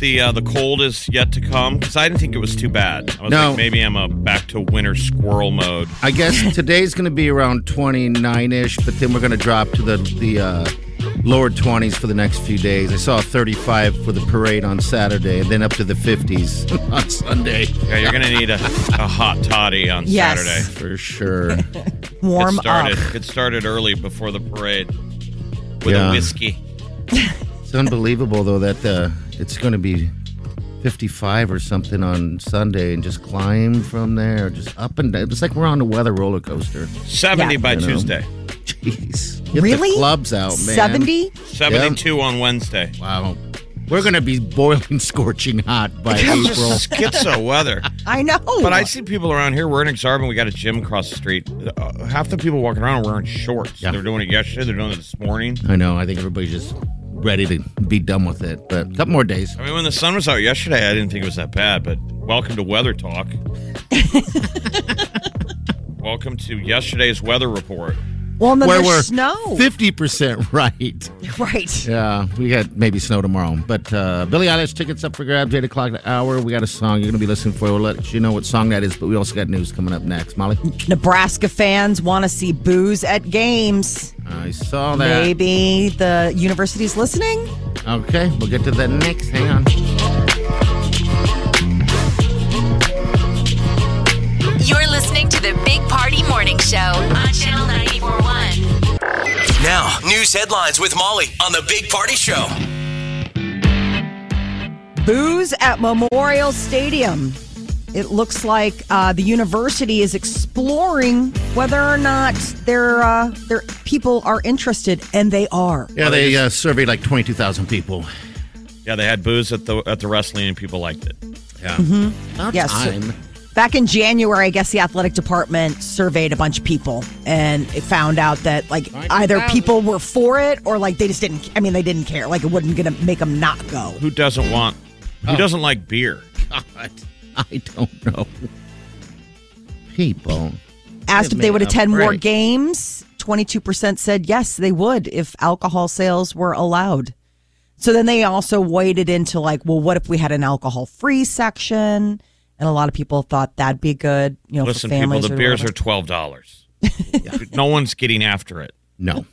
The uh, the cold is yet to come? Because I didn't think it was too bad. I was No. like, maybe I'm a back to winter squirrel mode. I guess today's going to be around 29 ish, but then we're going to drop to the the uh, lower 20s for the next few days. I saw 35 for the parade on Saturday, and then up to the 50s on Sunday. Yeah, you're gonna need a, a hot toddy on Yes. Saturday. For sure. Warm Get started. up. Get started early before the parade with Yeah. a whiskey. It's unbelievable, though, that uh, it's going to be 55 or something on Sunday and just climb from there, just up and down. It's like we're on a weather roller coaster. Seventy Yeah. by You know. Tuesday. Jeez. Get Really? the clubs out, man. 70? Seventy-two on Wednesday. Wow. We're going to be boiling, scorching hot by April. Just schizo weather. I know. But I see people around here wearing Exarban. We got a gym across the street. Uh, half the people walking around are wearing shorts. Yeah. They're doing it yesterday. They're doing it this morning. I know. I think everybody's just ready to be done with it. But a couple more days. I mean, when the sun was out yesterday, I didn't think it was that bad. But welcome to Weather Talk. welcome to yesterday's weather report. Well, and then Where there's we're snow. 50% right. Right. Yeah, we got maybe snow tomorrow. But uh, Billie Eilish tickets up for grabs, 8 o'clock the hour. We got a song you're going to be listening for. We'll let you know what song that is. But we also got news coming up next. Molly? Nebraska fans want to see booze at games. I saw that. Maybe the university's listening. Okay, we'll get to that next. Hang on. You're listening to the Big Party Morning Show on Channel 941. Now, news headlines with Molly on the Big Party Show. Booze at Memorial Stadium. It looks like uh, the university is exploring whether or not their uh, their people are interested, and they are. Yeah, they uh, surveyed like 22,000 people. Yeah, they had booze at the at the wrestling, and people liked it. Yeah. About Yes. time. Back in January, I guess the athletic department surveyed a bunch of people, and it found out that like either 20,000. people were for it or like they just didn't. I mean, they didn't care. Like it wasn't gonna make them not go. Who doesn't want? Who oh. doesn't like beer? God, I don't know. People. Asked Give if they would a attend more break. games. Twenty-two percent said yes, they would if alcohol sales were allowed. So then they also waded into like, well, what if we had an alcohol-free section? And a lot of people thought that'd be good. You know, Listen, for people, families the beers whatever. are twelve dollars. no one's getting after it. No.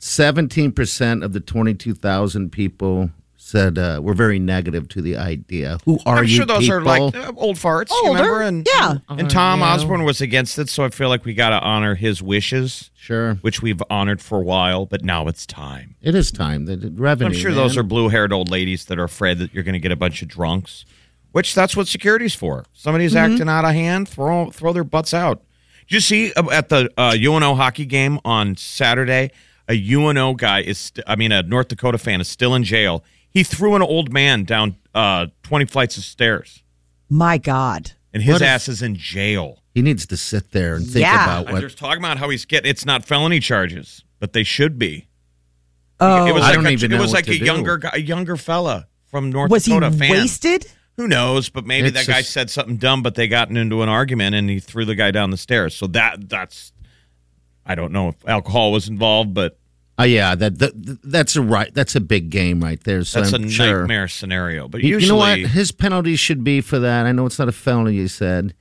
17% of the 22,000 people said uh, were very negative to the idea. Who are I'm you sure those people? are like uh, old farts. you Older, remember? And yeah. And Tom Uh, yeah. Osborne was against it, so I feel like we got to honor his wishes, Sure. which we've honored for a while. But now it's time. It is time. The, the revenue. I'm sure those are blue-haired old ladies that are afraid that you're going to get a bunch of drunks, which that's what security's for. Somebody's Mm-hmm. acting out of hand, throw throw their butts out. Did you see uh, at the uh, UNO hockey game on Saturday? A UNO guy is, st- I mean, a North Dakota fan is still in jail. He threw an old man down uh, 20 flights of stairs, My God. and his What is- ass is in jail. He needs to sit there and think Yeah. about And what. They're talking about how he's getting. It's not felony charges, but they should be. Oh, it was I like don't a, even it was like a do. younger guy, a younger fella from North was he Dakota. fan. wasted? Who knows? But maybe It's that guy just- said something dumb, but they got into an argument and he threw the guy down the stairs. So that that's. I don't know if alcohol was involved, but Oh yeah, that, that that's a right. That's a big game right there. So that's I'm a sure. nightmare scenario. But You, usually, you know what? His penalty should be for that. I know it's not a felony. You said.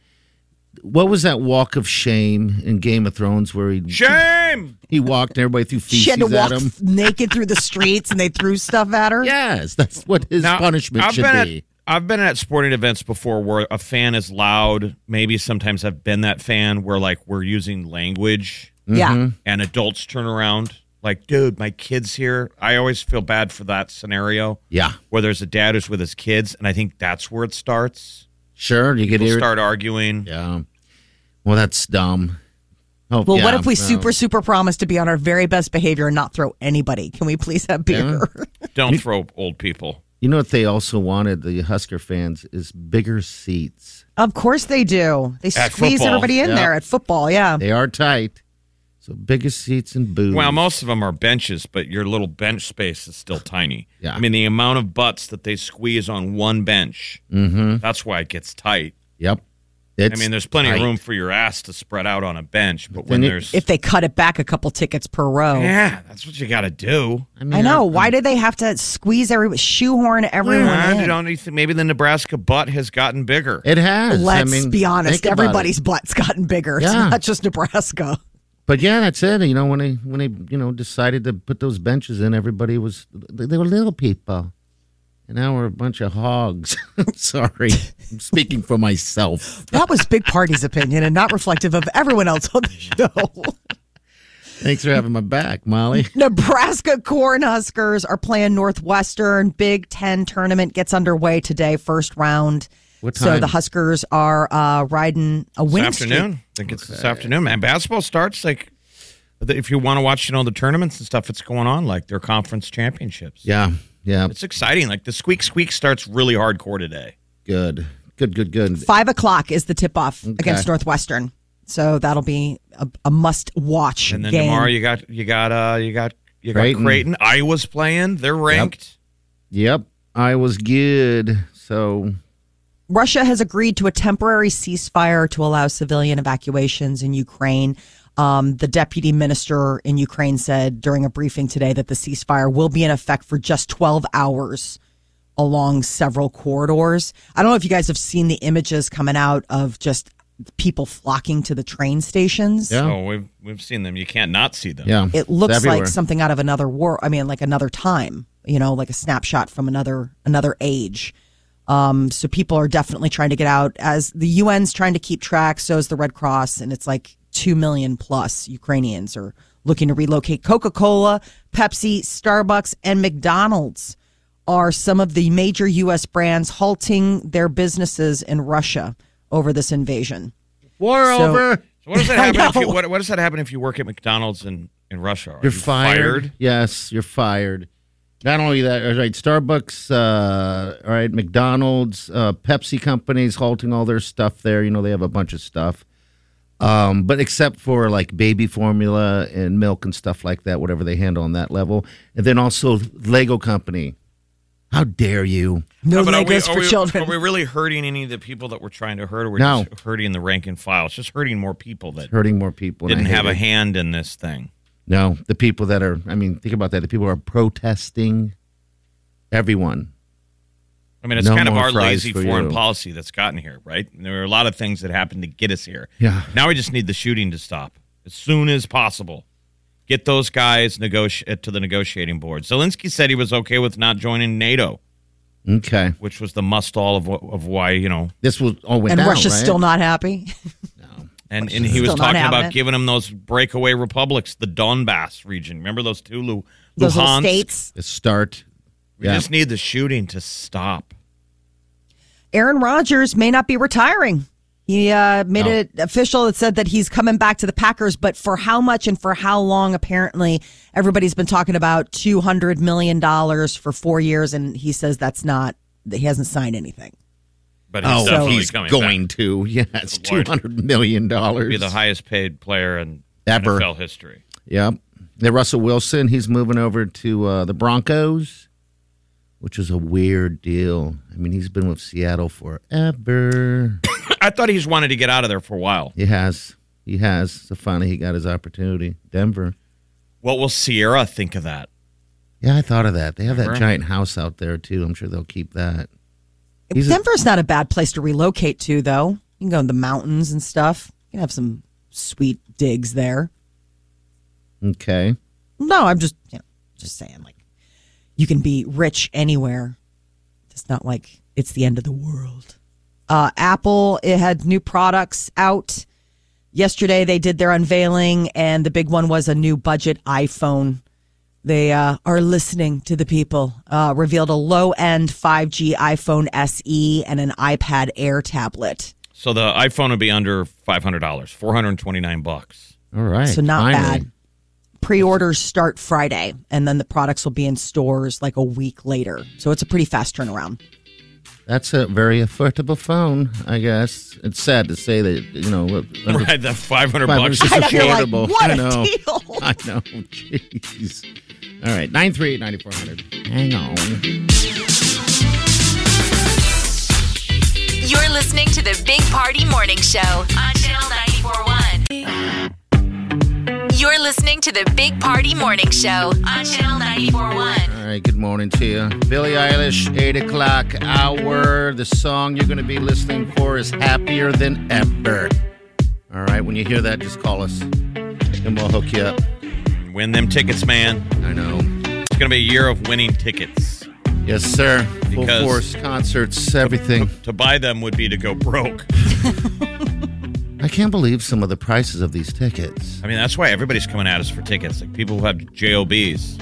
What was that walk of shame in Game of Thrones where he shame. he walked and everybody threw She had to feces walk at him? naked through the streets and they threw stuff at her. Yes, that's what his Now, punishment I've should been be. At, I've been at sporting events before where a fan is loud. Maybe sometimes I've been that fan where like we're using language Yeah. Mm-hmm. and adults turn around like, dude, my kid's here. I always feel bad for that scenario yeah, where there's a dad who's with his kids, and I think that's where it starts. sure. You get People start arguing. Yeah. Well, that's dumb. Oh, Well, yeah, what if we well, super, super promise to be on our very best behavior and not throw anybody? Can we please have beer? Don't throw old people. You know what they also wanted the Husker fans is bigger seats. of course they do. They At squeeze football, everybody in yeah. there at football. Yeah. They are tight, so bigger seats and booze. Well, most of them are benches, but your little bench space is still tiny. Yeah. I mean, the amount of butts that they squeeze on one bench, Mm-hmm. that's why it gets tight. Yep. I mean, there's plenty tight. of room for your ass to spread out on a bench, but when Then it- there's If they cut it back a couple tickets per row. yeah, that's what you got to do. mean, I know. I'm- Why do they have to squeeze every shoehorn everyone Yeah, in? you don't need to- maybe the Nebraska butt has gotten bigger. It has. Let's I mean, be honest. think about it. Everybody's butt's gotten bigger. It's Yeah. not just Nebraska. But yeah, that's it. You know, when they when they you know decided to put those benches in, everybody was they they were little people, and now we're a bunch of hogs. Sorry, I'm speaking for myself. That was Big Party's opinion and not reflective of everyone else on the show. Thanks for having my back, Molly. Nebraska Cornhuskers are playing Northwestern. Big Ten tournament gets underway today, first round. What time? So the Huskers are uh, riding a This win afternoon, I think it's this afternoon, man. Basketball starts like if you want to watch, you know, the tournaments and stuff. that's going on like their conference championships. Yeah, yeah, It's exciting. Like the squeak squeak starts really hardcore today. good, good, good, good. Five o'clock is the tip off against Northwestern. So that'll be a, a must watch And then game. tomorrow you got you got uh you got you got Creighton. Creighton. Iowa's playing. They're ranked. Yep, I was good. So Russia has agreed to a temporary ceasefire to allow civilian evacuations in Ukraine. Um, the deputy minister in Ukraine said during a briefing today that the ceasefire will be in effect for just 12 hours along several corridors. I don't know if you guys have seen the images coming out of just people flocking to the train stations. yeah, Oh, we've we've seen them. You can't not see them. yeah, It looks like something out of another war. I mean, like another time. You know, like a snapshot from another another age. Um, so people are definitely trying to get out. As the UN's trying to keep track, so is the Red Cross, and it's like two million plus Ukrainians are looking to relocate. Coca Cola, Pepsi, Starbucks, and McDonald's are some of the major U.S. brands halting their businesses in Russia over this invasion. war So- over. So what does that happen if you what, what does that happen if you work at McDonald's in, in Russia? Are You're you fired. Yes, you're fired. Not only that, all right, Starbucks, uh, all right, McDonald's, uh, Pepsi companies halting all their stuff there. You know, they have a bunch of stuff. Um, but except for like baby formula and milk and stuff like that, whatever they handle on that level. And then also Lego company. How dare you? No but are we- Legos are for we- children. Are we really hurting any of the people that we're trying to hurt, or we're No. just hurting the rank and file? It's just hurting more people that Hurting more people. didn't hate have a hand in this thing. No, the people that are, I mean, think about that. The people are protesting, everyone. I mean, it's No kind of our lazy for foreign you. policy that's gotten here, right? And there are a lot of things that happened to get us here. Yeah. Now we just need the shooting to stop as soon as possible. Get those guys negoti- eh, to the negotiating board. Zelensky said he was okay with not joining NATO, Okay. which was the must all of, of why, you know, This will all went and down, Russia's right? still not happy. And and he was talking about it. giving them those breakaway republics, the Donbass region. Remember those two Lu- Those Luhansk? states. The start. We Yeah. just need the shooting to stop. Aaron Rodgers may not be retiring. He uh, made No. it official. It said that he's coming back to the Packers, but for how much and for how long? Apparently, everybody's been talking about two hundred million dollars for four years, and he says that's not. That he hasn't signed anything. but he's Oh, definitely he's coming going back. to. Yeah, it's two Lord. hundred million dollars. Be the highest paid player in Ever. NFL history. Yep. Then Russell Wilson, he's moving over to uh, the Broncos, which is a weird deal. I mean, he's been with Seattle forever. I thought he's wanted to get out of there for a while. he has. He has. So finally, he got his opportunity. Denver. What will Sierra think of that? Yeah, I thought of that. They have that giant house out there too. I'm sure they'll keep that. He's a- Denver's not a bad place to relocate to, though. You can go in the mountains and stuff. You can have some sweet digs there. Okay. No, I'm just, you know, just saying, like, you can be rich anywhere. It's not like it's the end of the world. Uh, Apple, it had new products out. Yesterday, they did their unveiling, and the big one was a new budget iPhone. They uh, are listening to the people. Uh, revealed a low end 5G iPhone SE and an iPad Air tablet. So the iPhone would be under five hundred dollars, four hundred twenty nine bucks. All right. So not finally. bad. Pre-orders start Friday, and then the products will be in stores like a week later. So it's a pretty fast turnaround. That's a very affordable phone, I guess. It's sad to say that, you know, what- Right, that five hundred Five bucks. hundred I know, like, affordable. what I a know. deal. I know. Jeez. All right. 938 9400. Hang on. You're listening to the Big Party Morning Show on Channel 941. You're listening to the Big Party Morning Show on Channel 941. All right. Good morning to you. Billie Eilish, 8 o'clock hour. The song you're going to be listening for is Happier Than Ever. All right. When you hear that, just call us and we'll hook you up. Win them tickets, man. I know. It's gonna be a year of winning tickets. Yes, sir. Full Because- force concerts, everything. To buy them would be to go broke. I can't believe some of the prices of these tickets. I mean, that's why everybody's coming at us for tickets. Like people who have JOBs,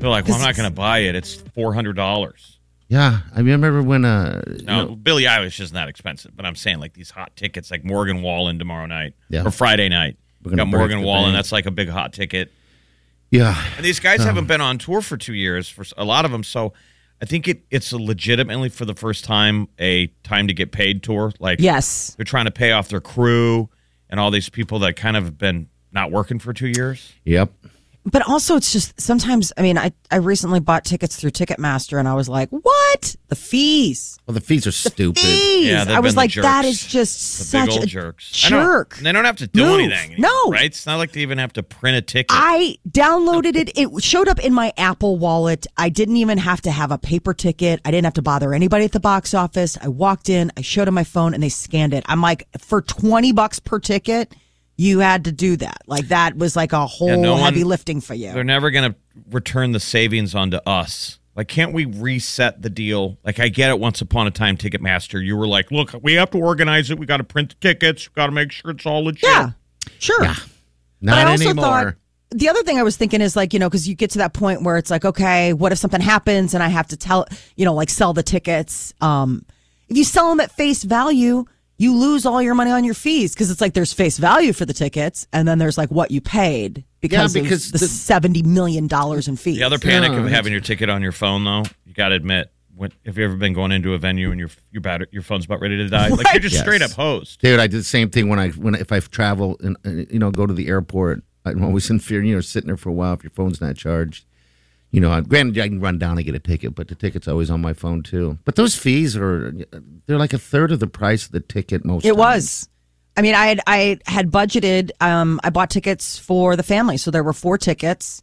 they're like, "Well, I'm not going to buy it. It's four hundred dollars." Yeah, I remember when uh, No, know- Billie Eilish isn't that expensive, but I'm saying like these hot tickets, like Morgan Wallen tomorrow night Yeah. or Friday night. We're got Morgan Wallen. bank. That's like a big hot ticket. yeah, And these guys haven't been on tour for two years for a lot of them. So I think it, it's a legitimately for the first time a time to get paid tour. Like Yes. they're trying to pay off their crew and all these people that kind of have been not working for two years. yep. But also, it's just sometimes, I mean, I, I recently bought tickets through Ticketmaster and I was like, what? The fees. Well, the fees are stupid. Fees. Yeah, they've I was the like, that jerks. is just The such big old a jerks. I don't- jerk. They don't have to do Move. anything. No. Right? It's not like they even have to print a ticket. I downloaded it. It showed up in my Apple wallet. I didn't even have to have a paper ticket. I didn't have to bother anybody at the box office. I walked in, I showed them my phone, and they scanned it. I'm like, for 20 bucks per ticket, you had to do that. Like, that was like a whole Yeah, no one- heavy lifting for you. They're never going to return the savings onto us. Like, can't we reset the deal? Like, I get it. Once upon a time, Ticketmaster, you were like, "Look, we have to organize it. We got to print the tickets. We got to make sure it's all legit." Yeah, sure. Not but I also anymore. thought the other thing I was thinking is like, you know, because you get to that point where it's like, okay, what if something happens and I have to tell, you know, like sell the tickets? Um, if you sell them at face value, you lose all your money on your fees because it's like there's face value for the tickets and then there's like what you paid because, because of the, the- seventy million dollars in fees. The other panic Yeah, of having your ticket on your phone, though, you got to admit, when, have you ever been going into a venue and your your battery, your phone's about ready to die? Like you're just Yes. straight up hosed. Dude, I did the same thing when I when if I travel and uh, you know go to the airport. I'm always in fear. You know, sitting there for a while if your phone's not charged. You know, granted, I can run down and get a ticket, but the ticket's always on my phone too. But those fees are they're like a third of the price of the ticket most. It times. was. I mean, I had I had budgeted. Um, I bought tickets for the family, so there were four tickets,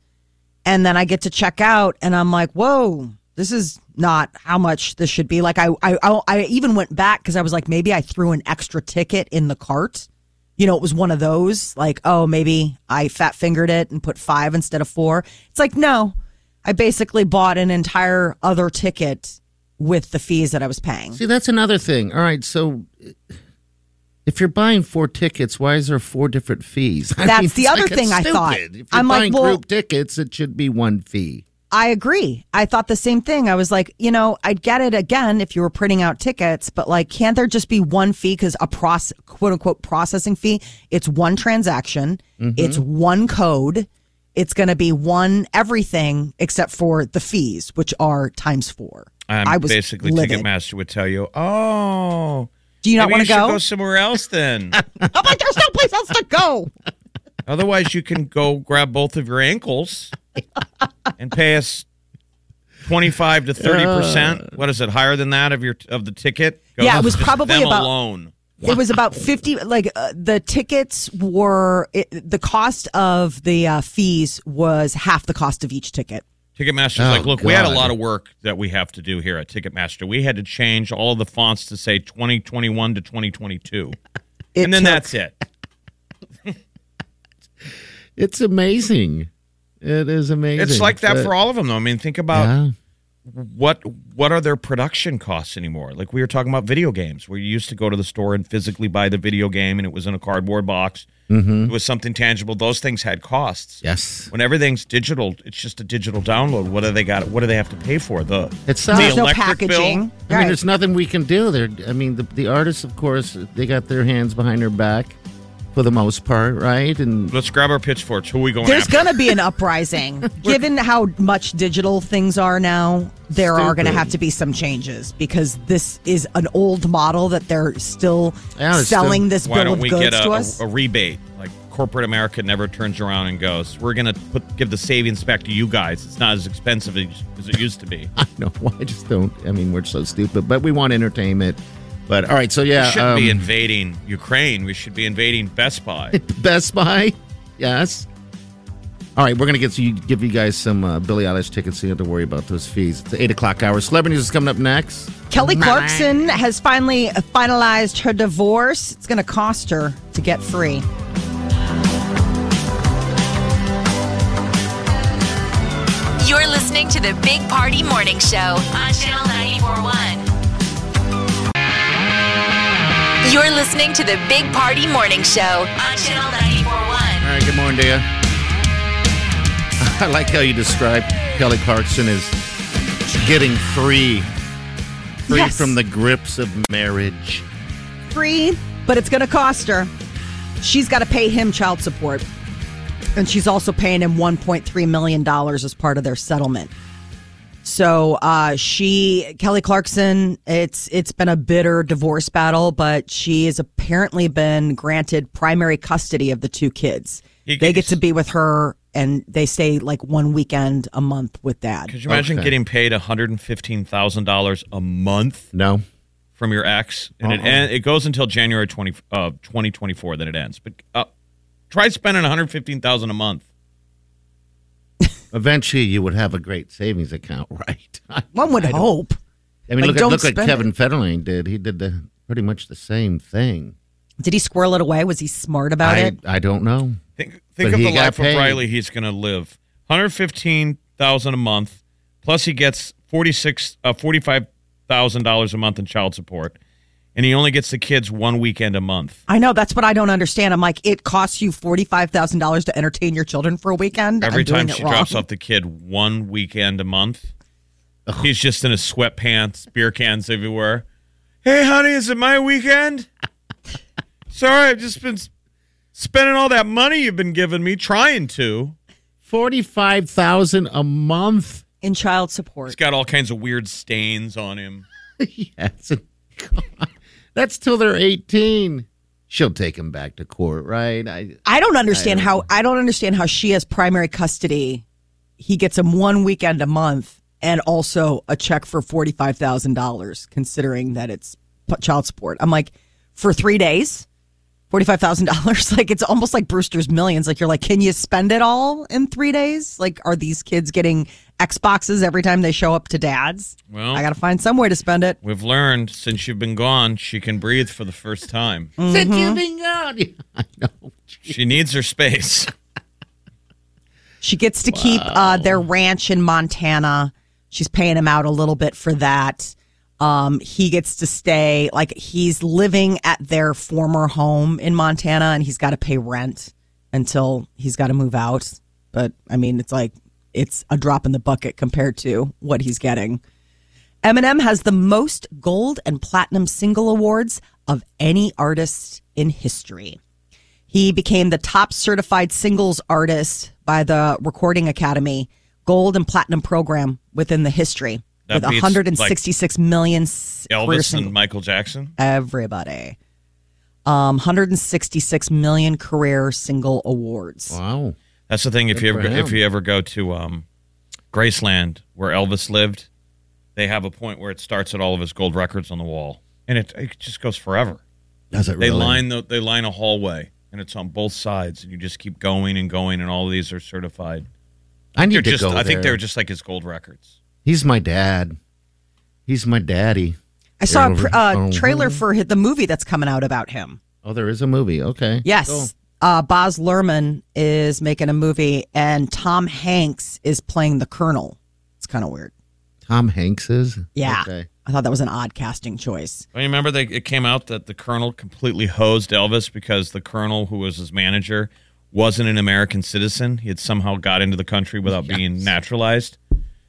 and then I get to check out, and I'm like, "Whoa, this is not how much this should be." Like, I I I even went back because I was like, maybe I threw an extra ticket in the cart. You know, it was one of those like, oh, maybe I fat fingered it and put five instead of four. It's like, no, I basically bought an entire other ticket with the fees that I was paying. See, that's another thing. All right, so if you're buying four tickets, why is there four different fees? I That's mean, the other like, thing I thought. If you're I'm like, well- group tickets, it should be one fee. I agree. I thought the same thing. I was like, you know, I'd get it again if you were printing out tickets, but like, can't there just be one fee? Because a process, quote unquote, processing fee, it's one transaction, mm-hmm. it's one code, it's going to be one everything except for the fees, which are times four. um, I was basically livid. Ticketmaster would tell you, "Oh, Do you not want to go? go somewhere else then." I'm like, there's no place else to go. Otherwise, you can go grab both of your ankles and pay us twenty-five to thirty percent. What is it? Higher than that of your of the ticket? Goes Yeah, it was probably about- alone. It was about 50 like uh, the tickets were it, the cost of the uh, fees was half the cost of each ticket. Ticketmaster's Oh, like, look, we had a lot of work that we have to do here at Ticketmaster. We had to change all of the fonts to say 2021 to 2022. It and then took- that's it. It's amazing. It is amazing. It's like that But- for all of them, though. I mean, think about Yeah. What what are their production costs anymore? Like we were talking about video games, where you used to go to the store and physically buy the video game, and it was in a cardboard box. Mm-hmm. It was something tangible. Those things had costs. Yes. When everything's digital, it's just a digital download. What do they got? What do they have to pay for? The It's the not- There's no electric bill? packaging. I mean, there's nothing we can do. There. I mean, the, the artists, of course, they got their hands behind their back for the most part, right? And Let's grab our pitchforks. Who are we going There's going to be an uprising. Given how much digital things are now, there are going to have to be some changes because this is an old model that they're still Yeah, selling still- this Why bill don't of we goods get a, to a, us. a rebate? Like corporate America never turns around and goes, "We're going to put give the savings back to you guys. It's not as expensive as, as it used to be." I know. I just don't. I mean, we're so stupid, but we want entertainment. But all right, so yeah, we shouldn't be um, invading Ukraine. We should be invading Best Buy. Best Buy. Yes. All right, we're gonna get you give you guys some uh, Billie Eilish tickets, so you don't have to worry about those fees. It's the eight o'clock hour. Celebrity news is coming up next. Kelly Clarkson has finally finalized her divorce. It's going to cost her to get free. You're listening to the Big Party Morning Show on Channel 941. You're listening to the Big Party Morning Show on Channel 941. All right, good morning to you. I like how you describe Kelly Clarkson as getting free, free Yes. from the grips of marriage. Free, but it's going to cost her. She's got to pay him child support. And she's also paying him $1.3 million as part of their settlement. So uh, she, Kelly Clarkson, it's it's been a bitter divorce battle, but she has apparently been granted primary custody of the two kids. You They get get- to be with her, and they stay like one weekend a month with dad. Could you imagine Okay. getting paid one hundred and fifteen thousand dollars a month No, from your ex, and it and it goes until January twenty uh, twenty twenty four. Then it ends. But uh, try spending one hundred fifteen thousand a month. Eventually you would have a great savings account, right? I One would hope. I mean, Like, look at don't look like spend Kevin Federline did. He did the pretty much the same thing. Did he squirrel it away? Was he smart about I it? I don't know. Think think But of he the got life paid. of Riley he's going to live. One hundred fifteen thousand a month, plus he gets forty six uh, forty five thousand dollars a month in child support, and he only gets the kids one weekend a month. I know that's what I don't understand. I'm like, it costs you forty five thousand dollars to entertain your children for a weekend. Every I'm doing time it she wrong. drops off the kid one weekend a month, he's just in his sweatpants, beer cans everywhere. Hey, honey, is it my weekend? Sorry, I've just been spending all that money you've been giving me, trying to. Forty five thousand a month. in child He's support. got all kinds of weird stains on him. yes. God. That's till they're 18. She'll take him back to court, right? I, I don't understand how I don't understand how she has primary custody. He gets him one weekend a month and also a check for forty five thousand dollars, considering that it's child support. I'm like, for three days, forty five thousand dollars. Like it's almost like Brewster's Millions. Like you're like, can you spend it all in three days? Like, are these kids getting Xboxes every time they show up to dad's? Well- I got to find some way to spend it. We've learned since you've been gone, she can breathe for the first time. Since you've been gone. Yeah, I know. She needs her space. She gets to keep uh, their ranch in Montana. She's paying him out a little bit for that. Um, he gets to stay, like, he's living at their former home in Montana and he's got to pay rent until he's got to move out. But I mean, it's like, it's a drop in the bucket compared to what he's getting. Eminem has the most gold and platinum single awards of any artist in history. He became the top certified singles artist by the Recording Academy Gold and Platinum program within the history. That with beats, 166 million like, career Elvis single- and Michael Jackson. everybody. Um, 166 million career single awards. Wow. That's the thing. If Good you ever him. if you ever go to um, Graceland, where Elvis lived, they have a point where it starts at all of his gold records on the wall, and it, it just goes forever. Does it They really? line the they line a hallway, and it's on both sides, and you just keep going and going, and all of these are certified. I need They're to just, go I think they're just like his gold records. He's my dad. He's my daddy. I saw a pr- uh, oh, trailer for the movie that's coming out about him. Oh, there is a movie. Okay. Yes. Cool. Uh, Baz Luhrmann is making a movie, and Tom Hanks is playing the Colonel. It's kind of weird. Tom Hanks is. Yeah. Okay. I thought that was an odd casting choice. I remember they, it came out that the colonel completely hosed Elvis because the colonel, who was his manager, wasn't an American citizen. He had somehow got into the country without being naturalized.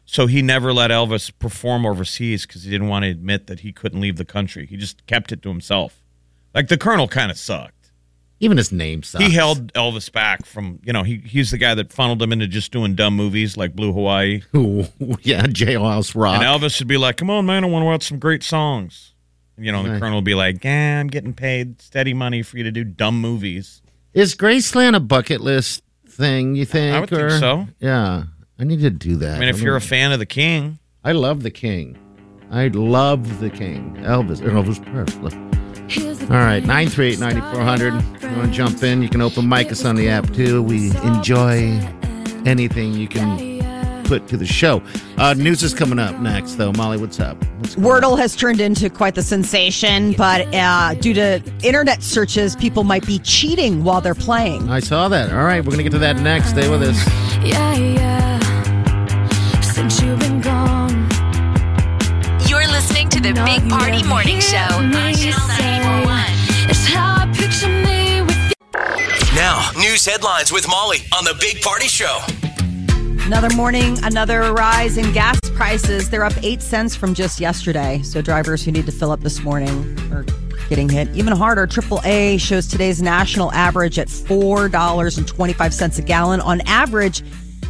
So he never let Elvis perform overseas because he didn't want to admit that he couldn't leave the country. He just kept it to himself. Like the colonel kind of sucked. Even his name sucks. He held Elvis back from, you know, he, he's the guy that funneled him into just doing dumb movies like Blue Hawaii. Ooh, yeah, Jailhouse Rock. And Elvis would be like, "Come on, man, I want to watch some great songs." And, you know, the colonel would be like, "Yeah, I'm getting paid steady money for you to do dumb movies." Is Graceland a bucket list thing? You think? I would think so. Yeah, I need to do that. I mean, if you're a fan of the King, I love the King. I love the King. Elvis. Elvis Presley. All right, 938 9400. You want to jump in? You can open mic us on the app too. We enjoy anything you can put to the show. Uh, news is coming up next, though. Molly, what's up? What's going on? Wordle has turned into quite the sensation, but uh, due to internet searches, people might be cheating while they're playing. I saw that. All right, we're going to get to that next. Stay with us. Yeah, yeah. Since you've been gone. You're listening to the Big Party Morning Show news headlines with Molly on the Big Party Show. Another morning, another rise in gas prices. They're up eight cents from just yesterday. So drivers who need to fill up this morning are getting hit even harder. AAA shows today's national average at four dollars and twenty-five cents a gallon. On average,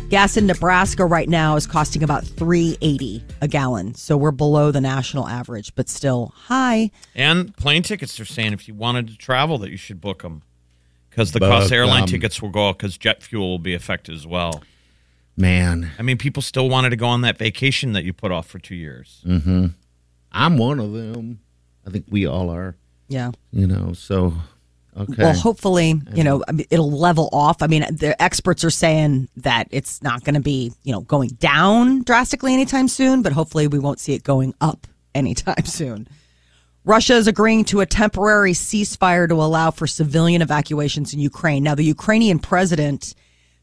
gas in Nebraska right now is costing about three eighty a gallon. So we're below the national average, but still high. and plane tickets, they're saying if you wanted to travel, that you should book them because the cost of Book airline 'em. tickets will go up because jet fuel will be affected as well. Man, I mean, people still wanted to go on that vacation that you put off for two years. Mm-hmm. I'm one of them. I think we all are, Yeah. you know, so, okay. Well, hopefully, you know, it'll level off. I mean, the experts are saying that it's not going to be, you know, going down drastically anytime soon, but hopefully we won't see it going up anytime soon. Russia is agreeing to a temporary ceasefire to allow for civilian evacuations in Ukraine. Now, the Ukrainian president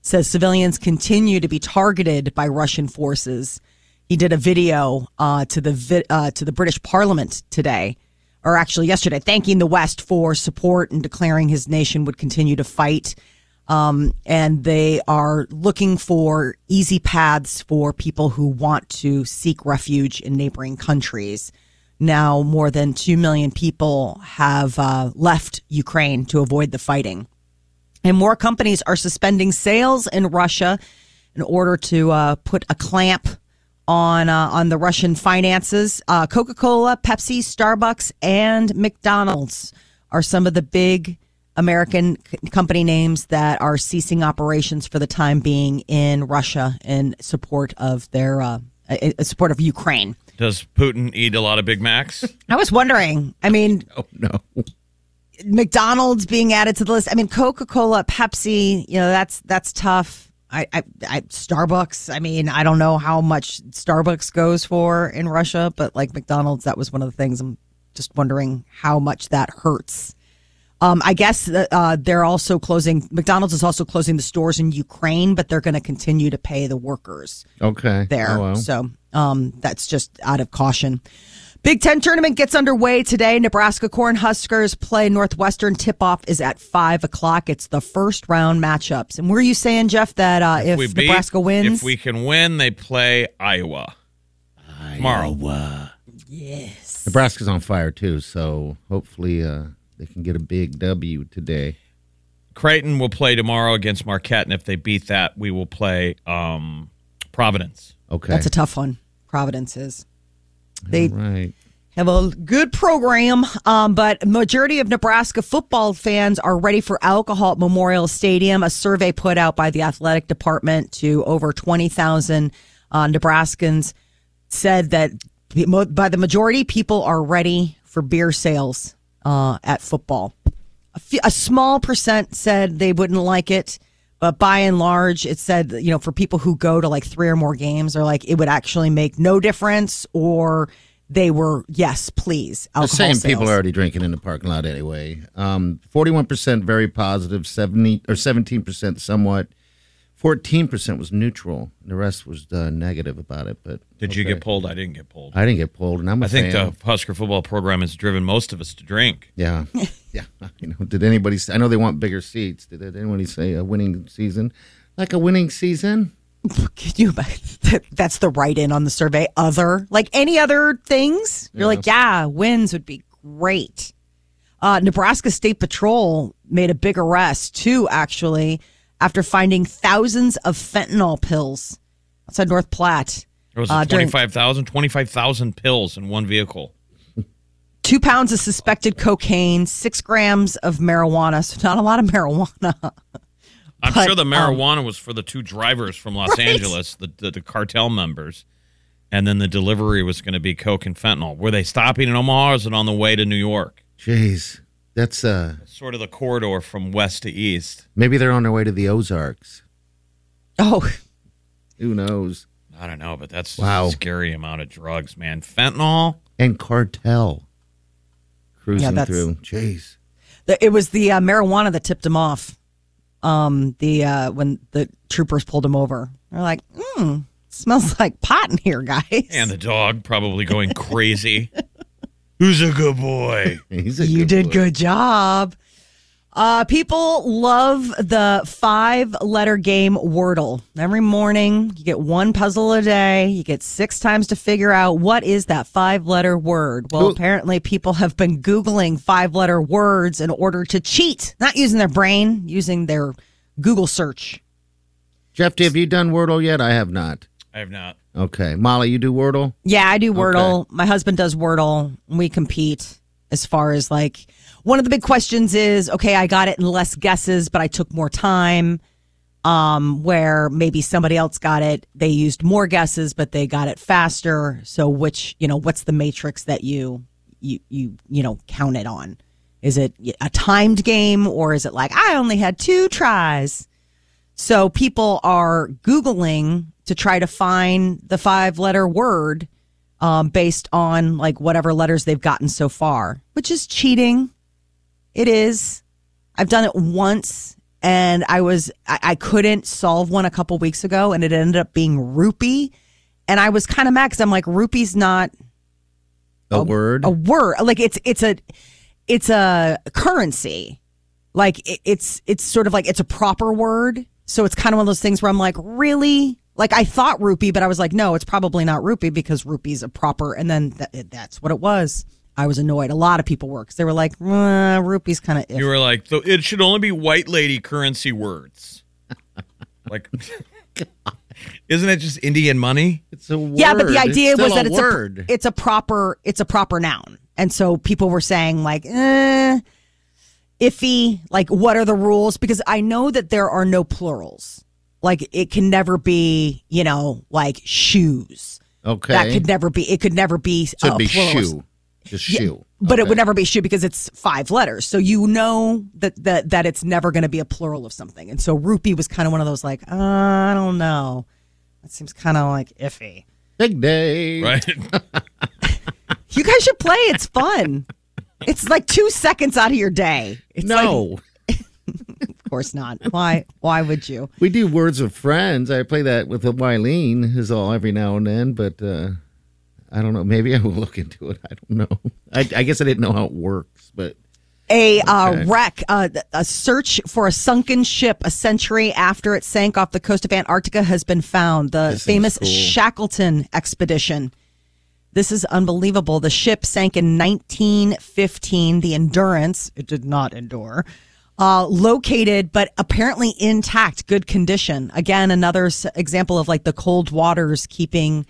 says civilians continue to be targeted by Russian forces. He did a video uh, to the vi- uh, to the British Parliament today, or actually yesterday, thanking the West for support and declaring his nation would continue to fight. Um, and they are looking for easy paths for people who want to seek refuge in neighboring countries. Now, more than 2 million people have uh, left Ukraine to avoid the fighting. And more companies are suspending sales in Russia in order to uh, put a clamp on uh, on the Russian finances. Uh, Coca Cola, Pepsi, Starbucks, and McDonald's are some of the big American company names that are ceasing operations for the time being in Russia in support of their uh, support of Ukraine. Does Putin eat a lot of Big Macs? I was wondering. I mean, oh, no. McDonald's being added to the list. I mean, Coca Cola, Pepsi. You know, that's that's tough. I, I, I, Starbucks. I mean, I don't know how much Starbucks goes for in Russia, but like McDonald's, that was one of the things. I'm just wondering how much that hurts. Um, I guess uh, they're also closing. McDonald's is also closing the stores in Ukraine, but they're going to continue to pay the workers Okay. there. Oh, well. So um, that's just out of caution. Big Ten tournament gets underway today. Nebraska Cornhuskers play Northwestern. Tip off is at five o'clock. It's the first round matchups. And were you saying, Jeff, that uh, if, we beat- Nebraska wins, if we can win, they play Iowa tomorrow. Yes. Nebraska's on fire, too, so hopefully uh, they can get a big W today. Creighton will play tomorrow against Marquette, and if they beat that, we will play um, Providence. Okay. that's a tough one. Providence is. They Right. have a good program, um, but majority of Nebraska football fans are ready for alcohol at Memorial Stadium. A survey put out by the athletic department to over twenty thousand uh, Nebraskans said that by the majority, people are ready for beer sales uh, at football. A, few, a small percent said they wouldn't like it, but by and large, it said you know for people who go to like three or more games, or like it would actually make no difference, or they were yes, please. The same people are already drinking in the parking lot anyway. Um, Forty-one percent very positive, seventy or seventeen percent somewhat. Fourteen percent was neutral. The rest was uh, negative about it. But Did you get pulled? I didn't get pulled. I didn't get pulled, and I'm a I think fan. the Husker football program has driven most of us to drink. Yeah, yeah. You know, did anybody? I know they want bigger seats. Did anybody say a winning season? Like a winning season? Can you? That's the write in on the survey. Other, like any other things? You're like, yeah, wins would be great. Uh, Nebraska State Patrol made a big arrest, too, actually, after finding thousands of fentanyl pills outside North Platte. There was Uh, 25,000 25,000 pills in one vehicle. Two pounds of suspected cocaine, six grams of marijuana. So, not a lot of marijuana. I'm But, sure the um, marijuana was for the two drivers from Los Right. Angeles, the, the, the cartel members. And then the delivery was going to be coke and fentanyl. Were they stopping in Omaha or is it on the way to New York? Jeez, that's uh. Sort of the corridor from west to east. Maybe they're on their way to the Ozarks. Oh, Who knows? I don't know, but that's Wow. a scary amount of drugs, man. Fentanyl? And cartel cruising that's- through. Jeez. The- It was the uh, marijuana that tipped him off. Um, the uh, when the troopers pulled him over, they're like, "Hmm, smells like pot in here, guys." And the dog probably going crazy. Who's a good boy? He's a you good did boy. good job. Uh, people love the five-letter game Wordle. Every morning, you get one puzzle a day. You get six times to figure out what is that five-letter word. Well, Who- apparently, people have been googling five-letter words in order to cheat, not using their brain, using their Google search. Jeff, have you done Wordle yet? I have not. I have not. Okay, Molly, you do Wordle? Yeah, I do Wordle. My husband does Wordle. We compete as far as like one of the big questions is okay, I got it in less guesses, but I took more time. Um, where maybe somebody else got it, they used more guesses, but they got it faster. So which, you know, what's the matrix that you you you you know count it on? Is it a timed game or is it like I only had two tries? So people are Googling to try to find the five letter word um, based on like whatever letters they've gotten so far, which is cheating. It is. I've done it once and I was, I, I couldn't solve one a couple weeks ago and it ended up being rupee. And I was kind of mad because I'm like, rupee's not A word? a word. Like it's, it's a, it's a currency. Like it, it's, it's sort of like, it's a proper word. So it's kind of one of those things where I'm like, really? Like I thought rupee, but I was like, no, it's probably not rupee because rupee's a proper. And then that, that's what it was. I was annoyed. A lot of people were because they were like, uh, rupee's kind of. You were like, "Th- it should only be white lady currency words. like, isn't it just Indian money? it's a word. Yeah, but the idea It's was still that a it's word. a it's a proper it's a proper noun, and so people were saying like, eh, iffy. Like, what are the rules? Because I know that there are no plurals. Like, it can never be, you know, like shoes. okay. That could never be. It could never be. so it'd be pluralist. shoe. Just shoe. But it would never be shoe because it's five letters. So you know that that that it's never going to be a plural of something. And so rupee was kind of one of those like, uh, I don't know. That seems kind of like iffy. Big day. Right? You guys should play. It's fun. it's like two seconds out of your day. It's No. like- of course not. Why? Why would you? We do words of friends. I play that with a Wileen is all every now and then, but uh, I don't know. Maybe I will look into it. I don't know. I, I guess I didn't know how it works, but A uh, Okay. wreck, uh, a search for a sunken ship a century after it sank off the coast of Antarctica has been found. The This famous cool. Shackleton expedition. This is unbelievable. The ship sank in 1915. The Endurance, it did not endure, uh, located but apparently intact, good condition. Again, another s- example of like the cold waters keeping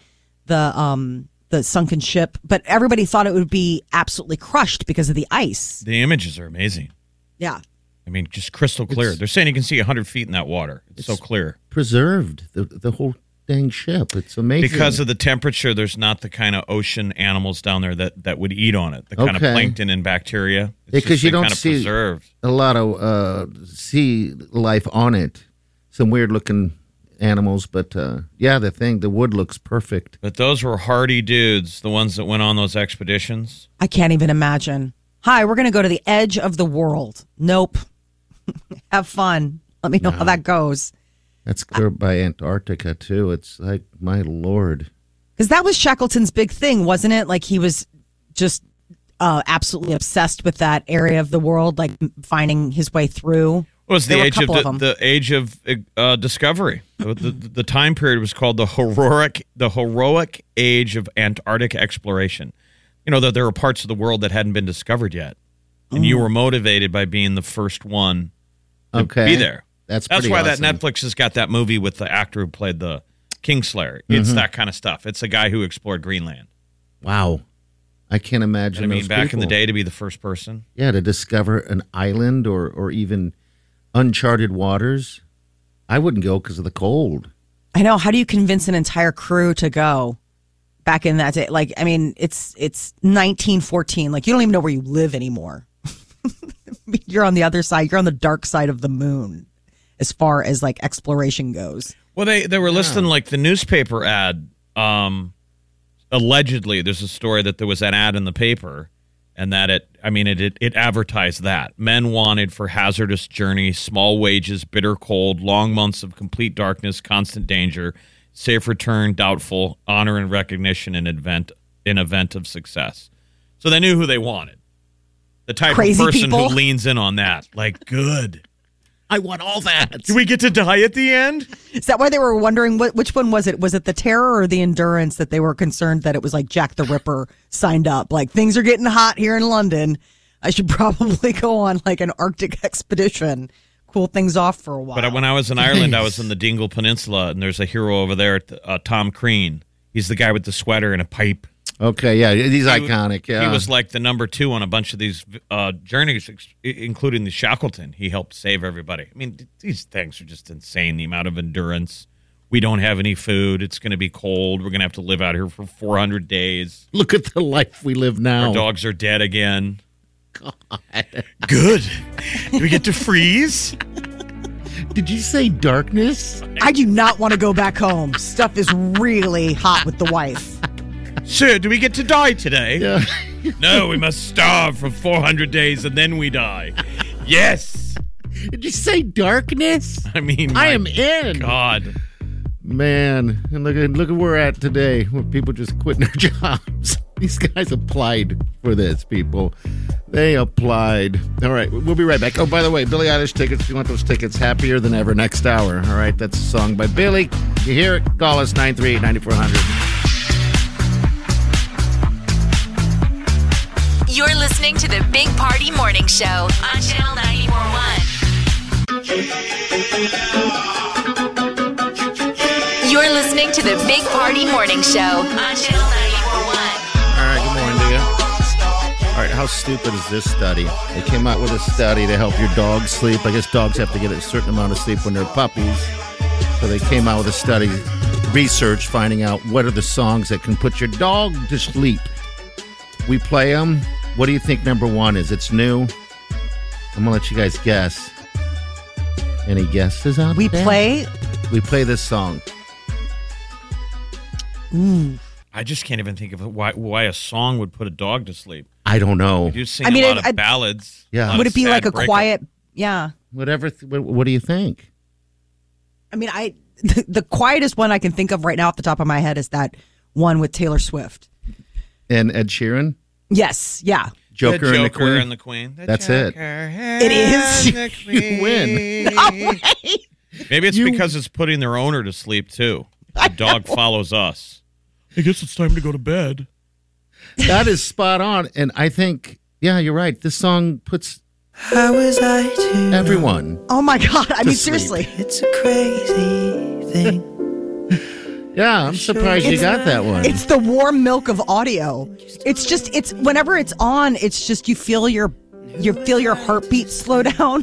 the um the sunken ship, but everybody thought it would be absolutely crushed because of the ice. The images are amazing. Yeah. I mean, just crystal clear. They're saying you can see 100 feet in that water. It's, so clear. Preserved the the whole dang ship. It's amazing Because of the temperature, there's not the kind of ocean animals down there that, that would eat on it. The kind of plankton and bacteria. Because you don't kind of see preserved. a lot of uh, sea life on it. Some weird looking animals, but uh, yeah, the thing, the wood looks perfect. But those were hardy dudes, the ones that went on those expeditions. I can't even imagine. Hi, we're going to go to the edge of the world. Nope. Have fun. Let me know how that goes. That's clear by Antarctica too. It's like my lord. Because that was Shackleton's big thing, wasn't it? Like he was just uh, absolutely obsessed with that area of the world, like finding his way through. It was the age of the, of the age of uh, discovery. the, the, time period was called the heroic the heroic age of Antarctic exploration. You know that there were parts of the world that hadn't been discovered yet, and Mm. you were motivated by being the first one to Okay, be there. That's That's why awesome. that Netflix has got that movie with the actor who played the Kingslayer. It's Mhm. that kind of stuff. It's a guy who explored Greenland. Wow, I can't imagine. I mean, back in the day, to be the first person. yeah, to discover an island or or even uncharted waters. I wouldn't go because of the cold. I know. How do you convince an entire crew to go back in that day? Like, I mean, it's it's 1914. Like, you don't even know where you live anymore. you're on the other side. You're on the dark side of the moon, as far as like exploration goes. Well, they they were listing like the newspaper ad. Um, allegedly, there's a story that there was an ad in the paper, and that it. I mean, it it, it advertised that men wanted for hazardous journey, small wages, bitter cold, long months of complete darkness, constant danger, safe return, doubtful, honor and recognition in event in event of success. So they knew who they wanted. The type Crazy of person people. who leans in on that, like good. I want all that. Do we get to die at the end? Is that why they were wondering what which one was it? Was it the terror or the endurance that they were concerned that it was like Jack the Ripper signed up? Like things are getting hot here in London. I should probably go on like an Arctic expedition, cool things off for a while. But when I was in Ireland, I was in the Dingle Peninsula, and there's a hero over there, uh, Tom Crean. He's the guy with the sweater and a pipe. Okay, yeah, he's He- iconic. Yeah, He was like the number two on a bunch of these uh, journeys, ex- including the Shackleton. He helped save everybody. I mean, these things are just insane. The amount of endurance. We don't have any food. It's going to be cold. We're going to have to live out here for 400 days. Look at the life we live now. Our dogs are dead again. God. Good. Do we get to freeze? Did you say darkness? I do not want to go back home. Stuff is really hot with the wife. Sir, do we get to die today? Yeah. No, we must starve for 400 days and then we die. Yes. Did you say darkness? I mean, I am in. God. Man, and look at look at where we're at today. Where people just quitting their jobs. These guys applied for this, people. They applied. All right, we'll be right back. Oh, by the way, Billie Eilish tickets. If you want those tickets, happier than ever next hour. All right, that's a song by Billie. You hear it? Call us 938 9400. Listening to the Big Party Morning Show on Channel 941. You're listening to the Big Party Morning Show on Channel 941. All right, good morning you. All right, how stupid is this study? They came out with a study to help your dog sleep. I guess dogs have to get a certain amount of sleep when they're puppies. So they came out with a study, research, finding out what are the songs that can put your dog to sleep. We play them. What do you think number one is? It's new. I'm gonna let you guys guess. Any guesses out We there? play. We play this song. Ooh. I just can't even think of why why a song would put a dog to sleep. I don't know. You sing I mean, a lot I- of I- ballads. Yeah. lot Would of it be sad like a breakup. quiet? Yeah. Whatever. Th- what, what do you think? I mean, I the quietest one I can think of right now off the top of my head is that one with Taylor Swift. And Ed Sheeran, Yes. Yeah. Joker, the and the Queen. and the Queen. The That's it. It is. You win. Queen. Maybe it's because it's putting their owner to sleep too. The dog follows us. I guess it's time to go to bed. that is spot on. And I think, yeah, you're right. This song puts How was I to everyone. Oh my God. I mean, sleep. seriously. It's a crazy thing. Yeah, I'm surprised you got that one. It's the warm milk of audio. It's just it's whenever it's on, it's just you feel your you feel your heartbeat slow down,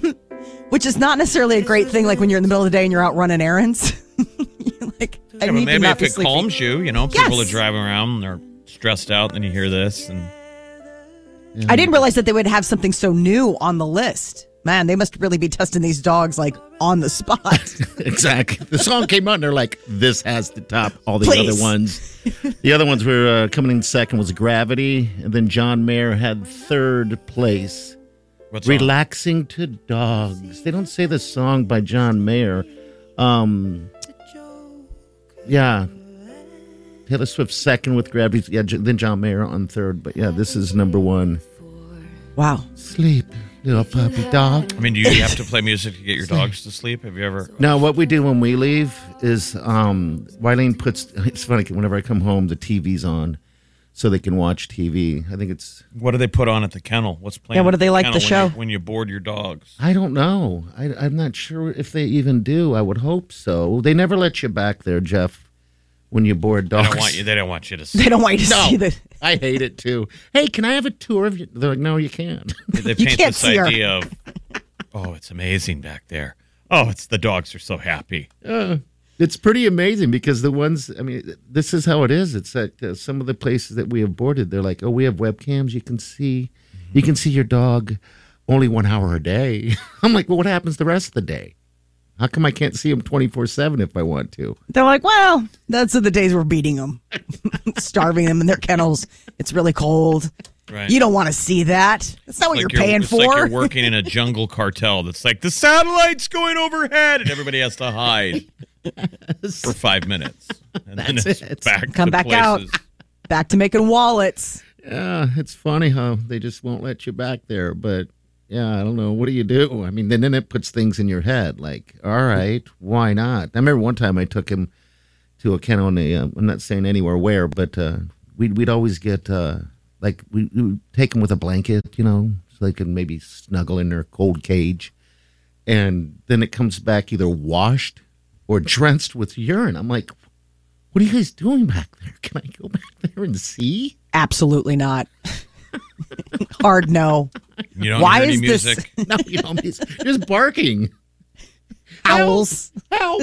which is not necessarily a great thing. Like when you're in the middle of the day and you're out running errands, You're like I Yeah, but need to maybe not if be it sleepy. calms you, you know, people Yes. are driving around, and they're stressed out, then you hear this, and I didn't realize that they would have something so new on the list. Man, they must really be testing these dogs like on the spot. exactly. The song came out and they're like, this has to top all the other ones. the other ones were uh, coming in second was Gravity, and then John Mayer had third place. what's on? Relaxing to Dogs. They don't say the song by John Mayer. Um, yeah. Taylor Swift second with Gravity. Yeah, then John Mayer on third. But yeah, this is number one. wow. Sleep, little puppy dog. I mean, do you have to play music to get your dogs to sleep? Have you ever? Now, what we do when we leave is um, Wileen puts. It's funny whenever I come home, the TV's on, so they can watch TV. I think it's. What do they put on at the kennel? What's playing? Yeah, what at do they like kennel the when show? you- when you board your dogs? I don't know. I, I'm not sure if they even do. I would hope so. They never let you back there, Jeff, when you board dogs. They dogs. don't want you. They don't want you to. see. They don't want you to No, see the I hate it too. Hey, can I have a tour of you? They're like, no, you can't. They You paint can't this see her. of, oh, it's amazing back there. Oh, it's the dogs are so happy. Uh, it's pretty amazing because the ones, I mean, this is how it is. It's that uh, some of the places that we have boarded, they're like, oh, we have webcams. You can see, you can see your dog only one hour a day. I'm like, well, what happens the rest of the day? How come I can't see them 24 7 if I want to? They're like, well, that's the days we're beating them, starving them in their kennels. It's really cold. Right. You don't want to see that. That's not what Like you're paying it's for. like you're working in a jungle cartel that's like the satellite's going overhead and everybody has to hide for five minutes. And then That's it's it. back Come to back out. Back to making wallets. Yeah, it's funny how they just won't let you back there. But yeah, I don't know. What do you do? I mean, then, then it puts things in your head like, all right, why not? I remember one time I took him to a kennel the, uh, I'm not saying anywhere where, but uh, we'd, we'd always get, uh, like, we, we would take him with a blanket, you know, so they could maybe snuggle in their cold cage. And then it comes back either washed or drenched with urine. I'm like, what are you guys doing back there? Can I go back there and see? Absolutely not. Hard no. You don't Why hear any is this- No, you know, he's just barking. Owls. Help!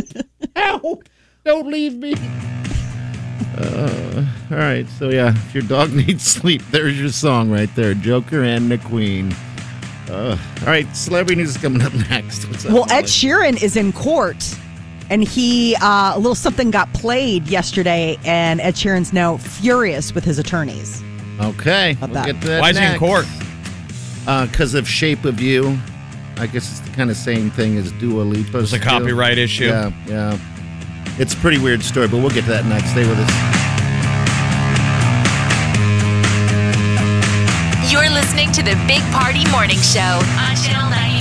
Help! Don't leave me. Uh, all right, so yeah, if your dog needs sleep, there's your song right there, Joker and the Queen. Uh, all right, celebrity news is coming up next. What's up? Well, Ed Sheeran is in court, and he uh, a little something got played yesterday, and Ed Sheeran's now furious with his attorneys. Okay, we'll that? get to that Why is he in next. court? Uh, because of Shape of You. I guess it's the kind of same thing as Dua Lipa. It's a copyright issue. Yeah, yeah. It's a pretty weird story, but we'll get to that next. Stay with us. You're listening to the Big Party Morning Show on Channel 941.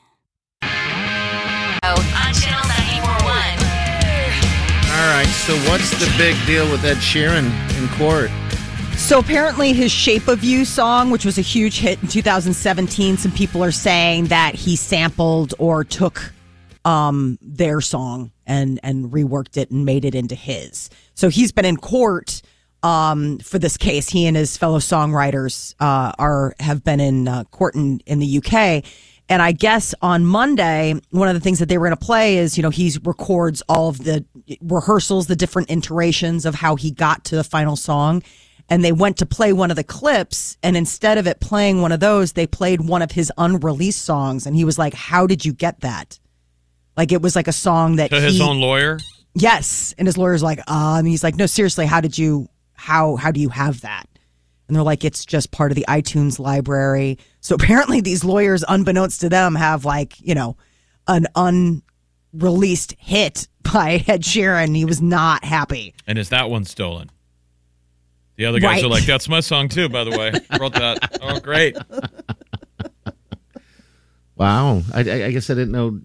On Channel 941. All right, so what's the big deal with Ed Sheeran in court? So apparently, his "Shape of You" song, which was a huge hit in 2017, some people are saying that he sampled or took um, their song and and reworked it and made it into his. So he's been in court um, for this case. He and his fellow songwriters uh, are have been in uh, court in, in the UK. And I guess on Monday, one of the things that they were going to play is, you know, he records all of the rehearsals, the different iterations of how he got to the final song. And they went to play one of the clips. And instead of it playing one of those, they played one of his unreleased songs. And he was like, How did you get that? Like it was like a song that To his he- own lawyer. Yes, and his lawyer's like, um, and he's like, no, seriously, how did you, how, how do you have that? And they're like, it's just part of the iTunes library. So apparently, these lawyers, unbeknownst to them, have like, you know, an unreleased hit by Ed Sheeran. He was not happy. And is that one stolen? The other guys Right. are like, that's my song too, by the way. Wrote that. Oh, great. Wow. I, I, I guess I didn't know.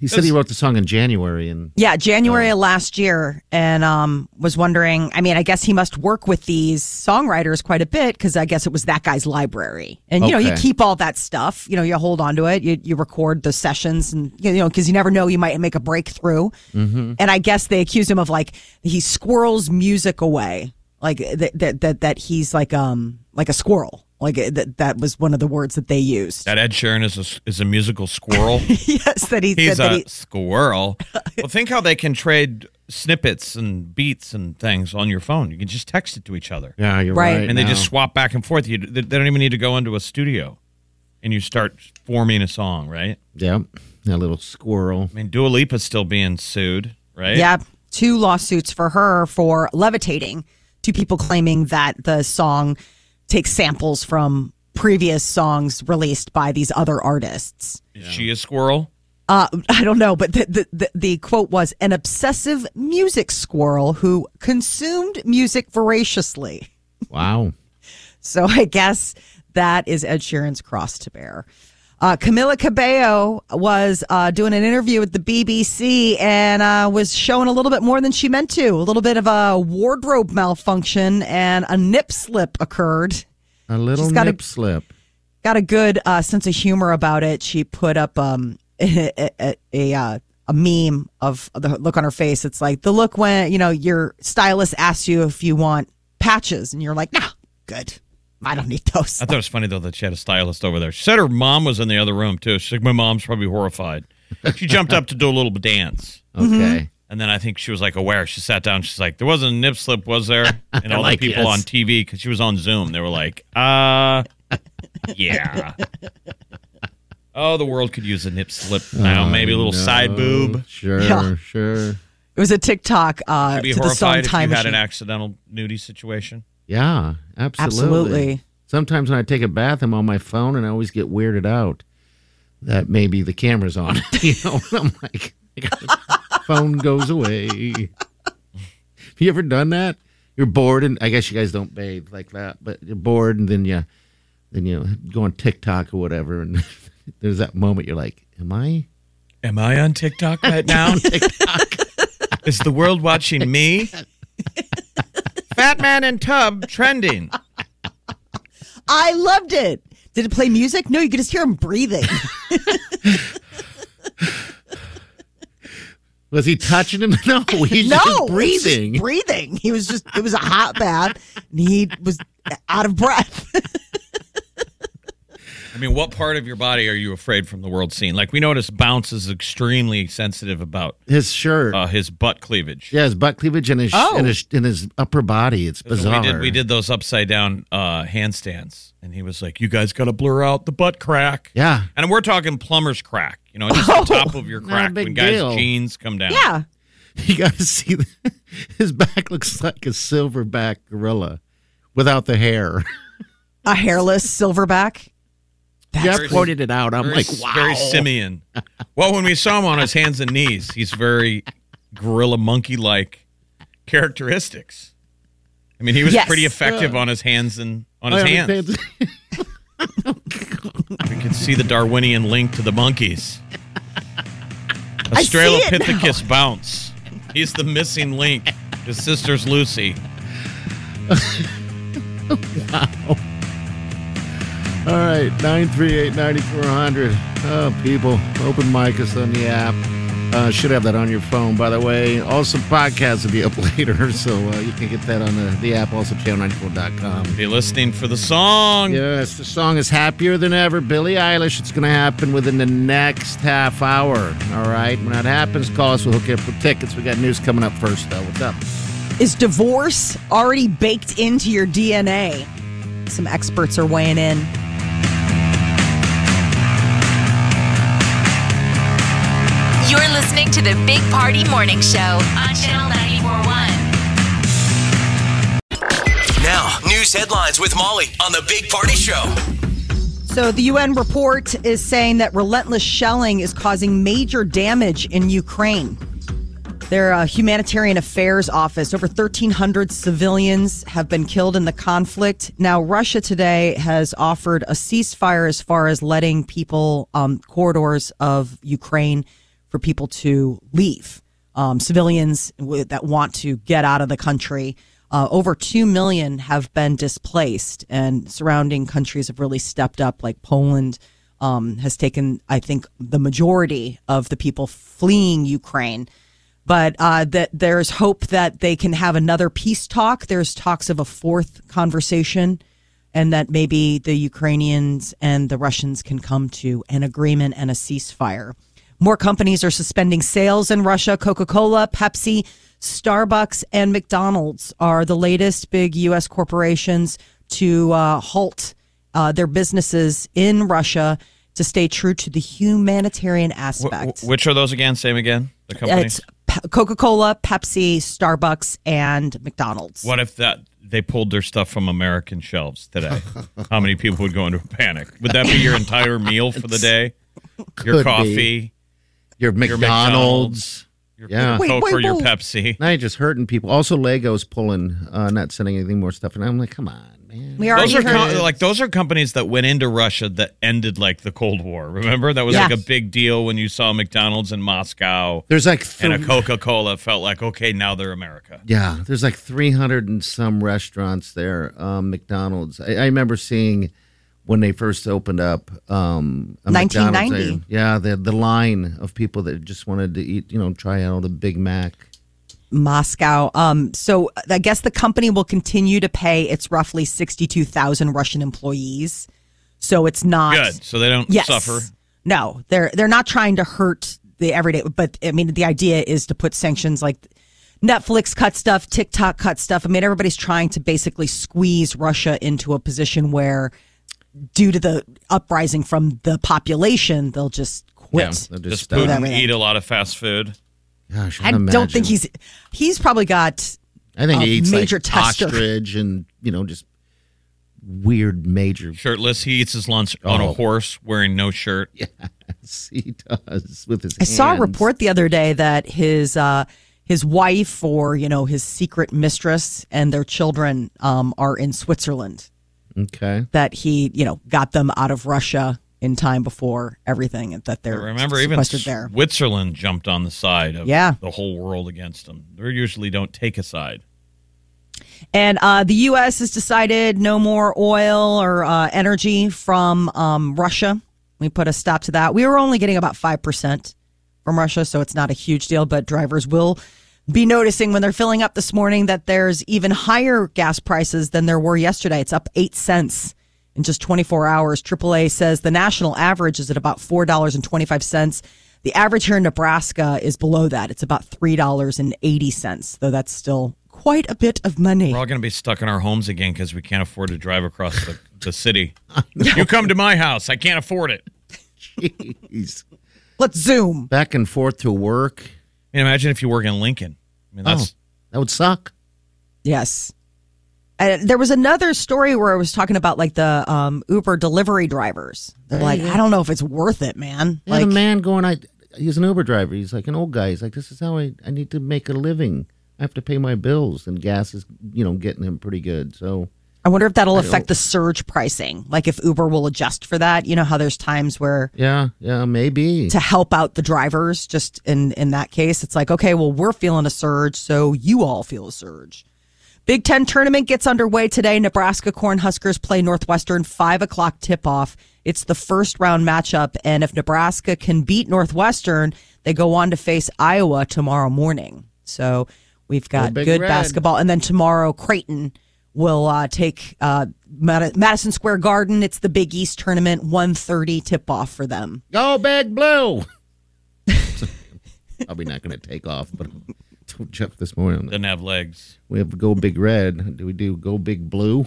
He said he wrote the song in January, and Yeah, January of last year, and um, was wondering. I mean, I guess he must work with these songwriters quite a bit because I guess it was that guy's library, and you know, you keep all that stuff. You know, you hold on to it. You you record the sessions, and you know, because you never know, you might make a breakthrough. Mm-hmm. And I guess they accuse him of like he squirrels music away, like that that that, that he's like um like a squirrel. Like eh, that that was one of the words that they used. That Ed Sheeran is a, is a musical squirrel. yes, that he He's that a he, squirrel. Well, think how they can trade snippets and beats and things on your phone. You can just text it to each other. yeah, you're Right. right. and they now. just swap back and forth. You, they they don't even need to go into a studio, and you start forming a song, right? Yep. A little squirrel. I mean, Dua Lipa's still being sued, right? Yep. two lawsuits for her for levitating. Two people claiming that the song takes samples from previous songs released by these other artists. Is she a squirrel? Uh, I don't know, but the, the, the, the quote was an obsessive music squirrel who consumed music voraciously. Wow. So I guess that is Ed Sheeran's cross to bear. Uh, Camila Cabello was uh, doing an interview with the BBC and uh, was showing a little bit more than she meant to. A little bit of a wardrobe malfunction and a nip slip occurred. A little She's got a- nip slip. Got a good uh, sense of humor about it. She put up um, a, a, a, uh, a meme of the look on her face. It's like the look when you know your stylist asks you if you want patches, and you're like, "Nah, good. I don't need those." I thought it was funny though that she had a stylist over there. She said her mom was in the other room too. She's like, my mom's probably horrified. She jumped up to do a little dance. Okay. And then I think she was like aware. She sat down. She's like, "There wasn't a nip slip, was there?" And all Like, the people yes. on TV because she was on Zoom. They were like, "Uh, yeah." oh, the world could use a nip slip now. Maybe a little side boob. Sure, Yeah. sure. It was a TikTok uh, I'd be to the song horrified if you "Time had an accidental nudie situation. Yeah, absolutely. Absolutely. Sometimes when I take a bath, I'm on my phone and I always get weirded out that maybe the camera's on. you know, I'm like, phone goes away. Have you ever done that? You're bored, and I guess you guys don't bathe like that, but you're bored, and then you, then you go on TikTok or whatever, and there's that moment you're like, "Am I?" Am I on TikTok right now? TikTok. Is the world watching me? Fat and tub trending. I loved it. Did it play music? No, you could just hear him breathing. Was he touching him? No, he's no, just it was just breathing. breathing. He was just. It was a hot bath, and he was out of breath. I mean, what part of your body are you afraid from the world scene? Like we noticed, Bounce is extremely sensitive about His shirt. uh, his butt cleavage. Yeah, his butt cleavage and his Oh. and his and his upper body. It's bizarre. We did we did those upside down uh, handstands, and he was like, "You guys got to blur out the butt crack." Yeah. and we're talking plumber's crack. You know, just the top of your crack when guys' deal. jeans come down. yeah, You got to see the, his back looks like a silverback gorilla without the hair. a hairless silverback. Jeff pointed it out. I'm very, like, wow. very simian. well, when we saw him on his hands and knees, he's very gorilla monkey like characteristics. I mean, he was Yes. pretty effective on his hands and on his oh, I hands. understand. We can see the Darwinian link to the monkeys. I Australopithecus bounce. He's the missing link. His sister's Lucy. All right, 938 9400. Oh, people, open mic us on the app. Uh, should have that on your phone, by the way. Also, podcasts will be up later, so uh, you can get that on the, the app, also channel94.com. Be listening for the song. Yes, the song is Happier Than Ever, Billie Eilish. It's going to happen within the next half hour. All right. When that happens, call us. We'll hook you up with tickets. We got news coming up first, though. What's up? Is divorce already baked into your DNA? Some experts are weighing in. To the Big Party Morning Show on Channel 941. Now, news headlines with Molly on the Big Party Show. So, the UN report is saying that relentless shelling is causing major damage in Ukraine. Their uh, humanitarian affairs office, over 1,300 civilians have been killed in the conflict. Now, Russia today has offered a ceasefire as far as letting people, um, corridors of Ukraine for people to leave. Um, civilians w- that want to get out of the country. Uh, over 2 million have been displaced, and surrounding countries have really stepped up, like Poland um, has taken, I think, the majority of the people fleeing Ukraine. But uh, that there's hope that they can have another peace talk. There's talks of a fourth conversation, and that maybe the Ukrainians and the Russians can come to an agreement and a ceasefire. More companies are suspending sales in Russia. Coca Cola, Pepsi, Starbucks, and McDonald's are the latest big U.S. corporations to uh, halt uh, their businesses in Russia to stay true to the humanitarian aspect. wh- which are those again? Same again? The companies? It's Coca Cola, Pepsi, Starbucks, and McDonald's. What if that they pulled their stuff from American shelves today? How many people would go into a panic? Would that be your entire meal for the day? Your Could coffee, be. Your your McDonald's. your Yeah. Coke Wait, wait, or your wait. Pepsi? Now you're just hurting people. Also, Lego's pulling, uh, not sending anything more stuff. And I'm like, come on, man. We already Those are heard. com- like those are companies that went into Russia that ended like the Cold War. Remember that was Yeah. like a big deal when you saw McDonald's in Moscow There's like and a th- Coca Cola felt like okay now they're America. Yeah, there's like 300 and some restaurants there. Um, McDonald's. I, I remember seeing when they first opened up. Um, a McDonald's 1990. Yeah, the the line of people that just wanted to eat, you know, try out the Big Mac. Moscow. Um, so I guess the company will continue to pay its roughly 62,000 Russian employees. So it's not Good, so they don't yes. suffer. No, they're they're not trying to hurt the everyday. But I mean, the idea is to put sanctions like Netflix cut stuff, TikTok cut stuff. I mean, everybody's trying to basically squeeze Russia into a position where, due to the uprising from the population, they'll just quit. They'll Does stop. Putin eat a lot of fast food? Gosh, I don't think he's he's probably got I think a he eats major like tester. ostrich and you know just weird major. Shirtless. He eats his lunch on a Oh. horse wearing no shirt. Yes, he does with his. I saw a report the other day that his uh, his wife or you know his secret mistress and their children um, are in Switzerland. Okay. That he you know got them out of Russia in time before everything, and that they're remember, even sequestered there. Switzerland jumped on the side of Yeah. the whole world against them. They usually don't take a side. And uh, the U.S. has decided no more oil or uh, energy from um, Russia. We put a stop to that. We were only getting about 5% from Russia, so it's not a huge deal, but drivers will be noticing when they're filling up this morning that there's even higher gas prices than there were yesterday. It's up 8 cents in just 24 hours. AAA says the national average is at about $4.25. The average here in Nebraska is below that. It's about $3.80, though that's still quite a bit of money. We're all going to be stuck in our homes again because we can't afford to drive across the, the city. you come to my house. I can't afford it. Jeez. Let's zoom. Back and forth to work. I mean, imagine if you work in Lincoln. I mean, that's oh, that would suck. Yes. And there was another story where I was talking about like the um, Uber delivery drivers. They're like, I don't know if it's worth it, man. Yeah, Like, a man going, I he's an Uber driver. He's like an old guy. He's like, this is how I, I need to make a living. I have to pay my bills, and gas is, you know, getting him pretty good. So I wonder if that'll I affect don't- the surge pricing. Like if Uber will adjust for that. You know how there's times where yeah, yeah, maybe. to help out the drivers, just in in that case, it's like, okay, well, we're feeling a surge, so you all feel a surge. Big Ten tournament gets underway today. Nebraska Cornhuskers play Northwestern, 5 o'clock tip off. It's the first round matchup. And if Nebraska can beat Northwestern, They go on to face Iowa tomorrow morning. So we've got Big good Red. basketball. And then tomorrow, Creighton will uh, take uh, Madison Square Garden. It's the Big East tournament, 1.30 tip-off for them. Go big blue. Probably not going to take off, but I told Jeff this morning. Doesn't have legs. We have go big red. Do we do go big blue?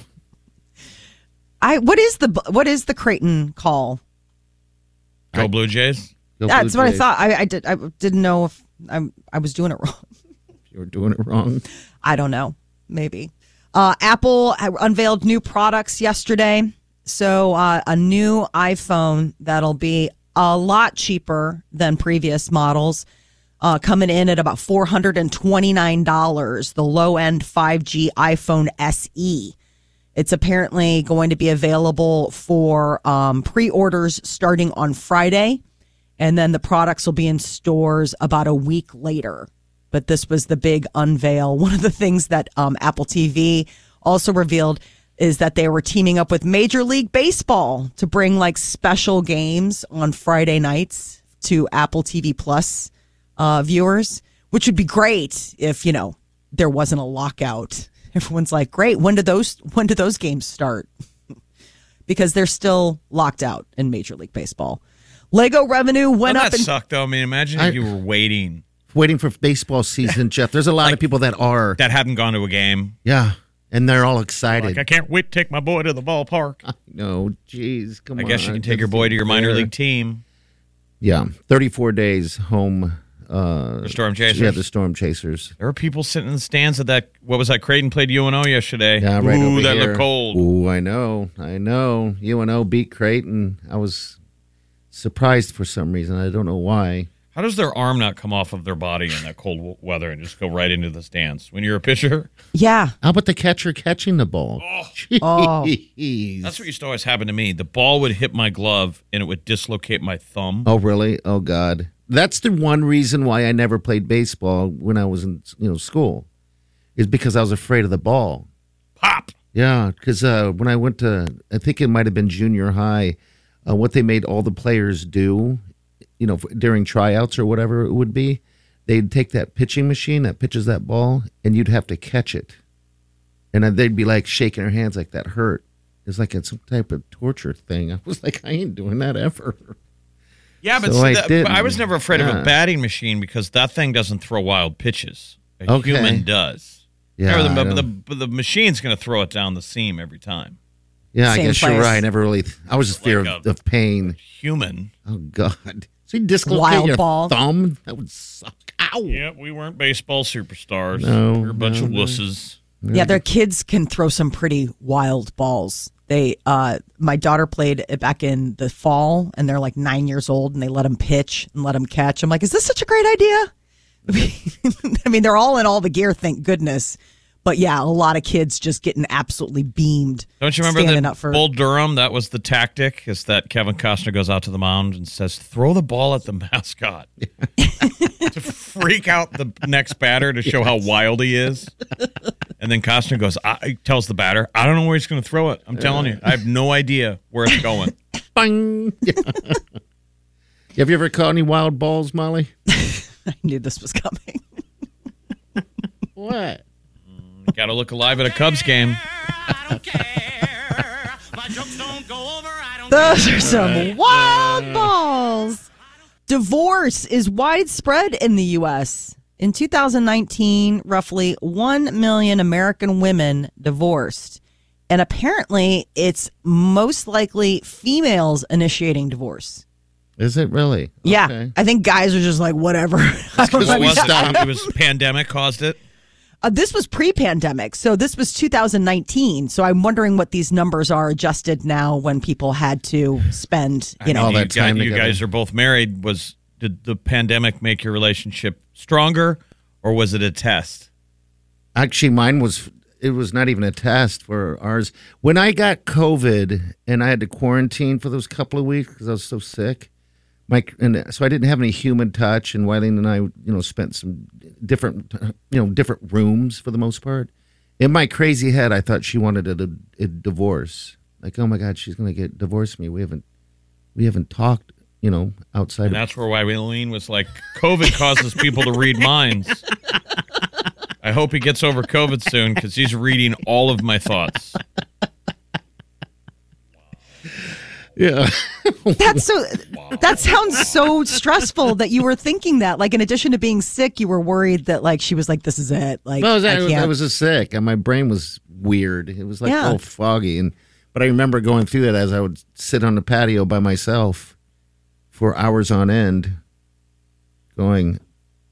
I What is the what is the Creighton call? Go Blue Jays. Go That's Blue what I thought. I, I, did, I didn't know if I, I was doing it wrong. You were doing it wrong. I don't know. Maybe. Uh, Apple unveiled new products yesterday. So, uh, a new iPhone that'll be a lot cheaper than previous models, uh, coming in at about $429. The low end 5G iPhone SE. It's apparently going to be available for um, pre orders starting on Friday. And then the products will be in stores about a week later. But this was the big unveil. One of the things that um, Apple TV also revealed is that they were teaming up with Major League Baseball to bring like special games on Friday nights to Apple TV Plus uh, viewers, which would be great if, you know, there wasn't a lockout. Everyone's like, great. When do those when do those games start? because they're still locked out in Major League Baseball. Lego revenue went Doesn't up that in suck though? I mean, imagine if I- you were waiting Waiting for baseball season, Jeff. There's a lot of people that are. that haven't gone to a game. Yeah. And they're all excited. Like, I can't wait to take my boy to the ballpark. no, jeez. Come I on. I guess you can take your boy to your minor fair. league team. Yeah. 34 days home. Uh, The Storm Chasers. Yeah, the Storm Chasers. There were people sitting in the stands at that. What was that? Creighton played UNO yesterday. Yeah, right Ooh, over that here. looked cold. Ooh, I know. I know. UNO beat Creighton. I was surprised for some reason. I don't know why. How does their arm not come off of their body in that cold weather and just go right into the stands? When you're a pitcher, Yeah. How about the catcher catching the ball? Oh. Jeez. that's what used to always happen to me. The ball would hit my glove and it would dislocate my thumb. Oh, really? Oh, God. That's the one reason why I never played baseball when I was in you know school, is because I was afraid of the ball. Pop. Yeah, because uh, when I went to, I think it might have been junior high, uh, what they made all the players do, you know, during tryouts or whatever it would be, they'd take that pitching machine that pitches that ball, and you'd have to catch it, and they'd be like shaking their hands like that hurt. It's like it's some type of torture thing. I was like, I ain't doing that ever. Yeah, but, So see, I that- but I was never afraid of a batting machine because that thing doesn't throw wild pitches. A Okay. human does. Yeah, Remember, the, the, the, the machine's going to throw it down the seam every time. Yeah, I Same guess you're right. I never really. I was just fear Like of, a- of pain. Human. Oh God! So you dislocate Wild your ball. thumb? That would suck. Ow! Yeah, we weren't baseball superstars. No, we were a bunch no, of no. wusses. Yeah, their kids can throw some pretty wild balls. They, uh, my daughter played it back in the fall, and they're like nine years old, and they let them pitch and let them catch. I'm like, is this such a great idea? I mean, they're all in all the gear, thank goodness. But yeah, a lot of kids just getting absolutely beamed. Don't you remember standing that up for Bull Durham? That was the tactic. Is that Kevin Costner goes out to the mound and says, "Throw the ball at the mascot to freak out the next batter to show how wild he is." And then Costner goes, I, tells the batter, "I don't know where he's going to throw it. I'm telling you, I have no idea where it's going." Bang! Yeah. Have you ever caught any wild balls, Molly? I knew this was coming. What? Got to look alive at a Cubs game. Those are some wild balls. Divorce is widespread in the U.S. In 2019, roughly 1 million American women divorced. And apparently, it's most likely females initiating divorce. Is it really? Yeah. Okay. I think guys are just like, whatever. I don't What know. was it? It was pandemic caused it. Uh, this was pre-pandemic, so this was 2019. So I'm wondering what these numbers are adjusted now when people had to spend, you know, all you, that time guys, you guys are both married. Was did the pandemic make your relationship stronger, or was it a test? Actually, mine was. It was not even a test for ours. When I got COVID and I had to quarantine for those couple of weeks because I was so sick, my and uh, so I didn't have any human touch. And Wileen and I, you know, spent some different, you know, different rooms for the most part. In my crazy head, I thought she wanted a, a divorce. Like, oh my God, she's going to get divorce me. We haven't, we haven't talked you know, outside And of that's where Wileen was like, COVID causes people to read minds. I hope he gets over COVID soon because he's reading all of my thoughts. Yeah. That's so. That sounds so stressful that you were thinking that. Like, in addition to being sick, you were worried that like she was like, "This is it." Like, No, I was, I I, was. I was just sick, and my brain was weird. It was like Yeah. all foggy, and but I remember going through that as I would sit on the patio by myself for hours on end, going,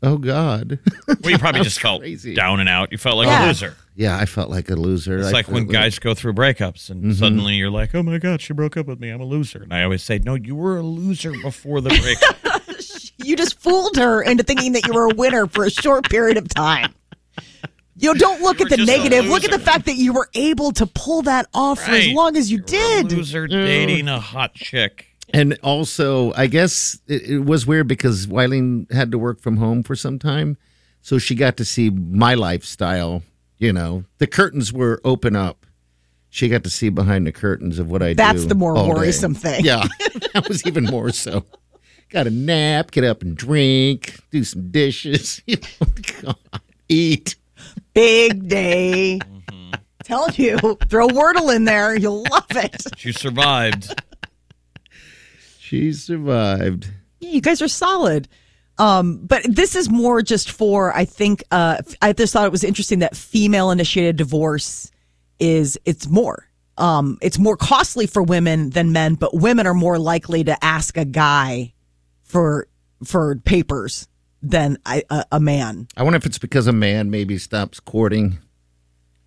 "Oh God." Well, you probably just felt crazy. down and out. You felt like Yeah. a loser. yeah, I felt like a loser. It's I like when felt- guys go through breakups and Mhm. suddenly you're like, oh my God, she broke up with me. I'm a loser. And I always say, no, you were a loser before the breakup. you just fooled her into thinking that you were a winner for a short period of time. You know, don't look You at the were just a negative. Look at the fact that you were able to pull that off for as long as you You're a did. loser dating a hot chick. And also, I guess it, it was weird because Wileen had to work from home for some time. So she got to see my lifestyle. You know, the curtains were open up. She got to see behind the curtains of what I do. That's the more all day. worrisome thing. Yeah, that was even more so. Got a nap, get up and drink, do some dishes, you know, God, eat. Big day. Mm-hmm. Tell you, throw Wordle in there. You'll love it. She survived. She survived. Yeah, you guys are solid. Um, but this is more just for I think uh, I just thought it was interesting that female initiated divorce is it's more um, it's more costly for women than men, but women are more likely to ask a guy for for papers than a, a, a man. I wonder if it's because a man maybe stops courting.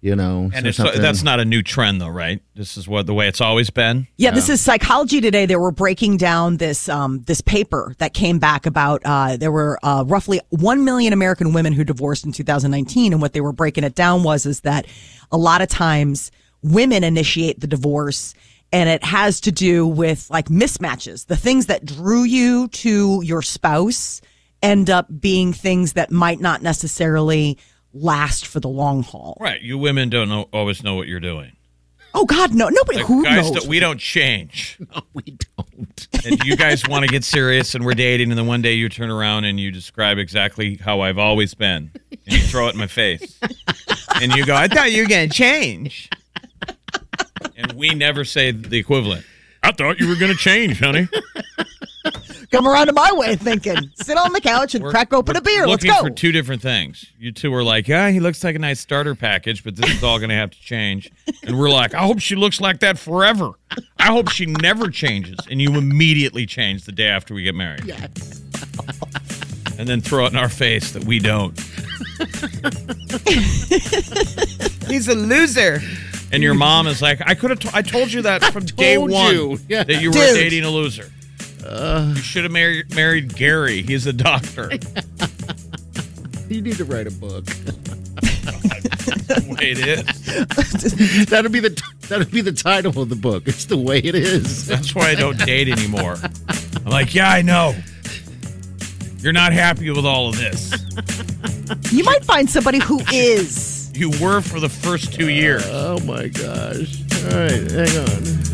You know, And it's, that's not a new trend, though, right? This is what the way it's always been. Yeah, this is Psychology Today. They were breaking down this um, this paper that came back about uh, there were uh, roughly one million American women who divorced in 2019, and what they were breaking it down was is that a lot of times women initiate the divorce, and it has to do with like mismatches. The things that drew you to your spouse end up being things that might not necessarily last for the long haul. Right. You women don't know, always know what you're doing. Oh God, no, nobody Like, who guys, knows. don't- we don't change. No, we don't. And you guys want to get serious and we're dating, and then one day you turn around and you describe exactly how I've always been. And you throw it in my face. And you go, I thought you were going to change. And we never say the equivalent. I thought you were going to change, honey. Come around to my way of thinking. Sit on the couch and We're- crack open a beer. Let's Looking go. for two different things. You two are like, yeah, he looks like a nice starter package, but this is all going to have to change. And we're like, I hope she looks like that forever. I hope she never changes. And you immediately change the day after we get married. Yes. And then throw it in our face that we don't. He's a loser. And your mom is like, I could have. T- I told you that from day one you. Yeah. that you were Dude. dating a loser. You should have married married Gary. He's a doctor. You need to write a book. the way it is. that'd be the that'd be the title of the book. It's the way it is. That's why I don't date anymore. I'm like, yeah, I know. You're not happy with all of this. You might find somebody who is. You were for the first two years. Oh my gosh! All right, hang on.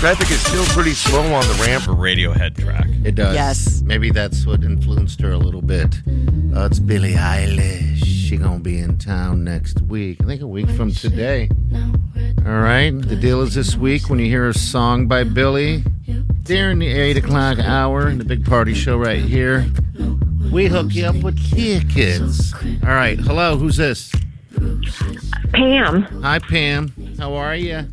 Traffic is still pretty slow on the ramp. For Radiohead track. It does. Yes. Maybe that's what influenced her a little bit. Uh, it's Billie Eilish. She gonna be in town next week. I think a week from today. All right. The deal is this week when you hear a song by Billie during the eight o'clock hour in the big party show right here, we hook you up with tickets. All right. Hello. Who's this? Pam, Hi, Pam. How are you?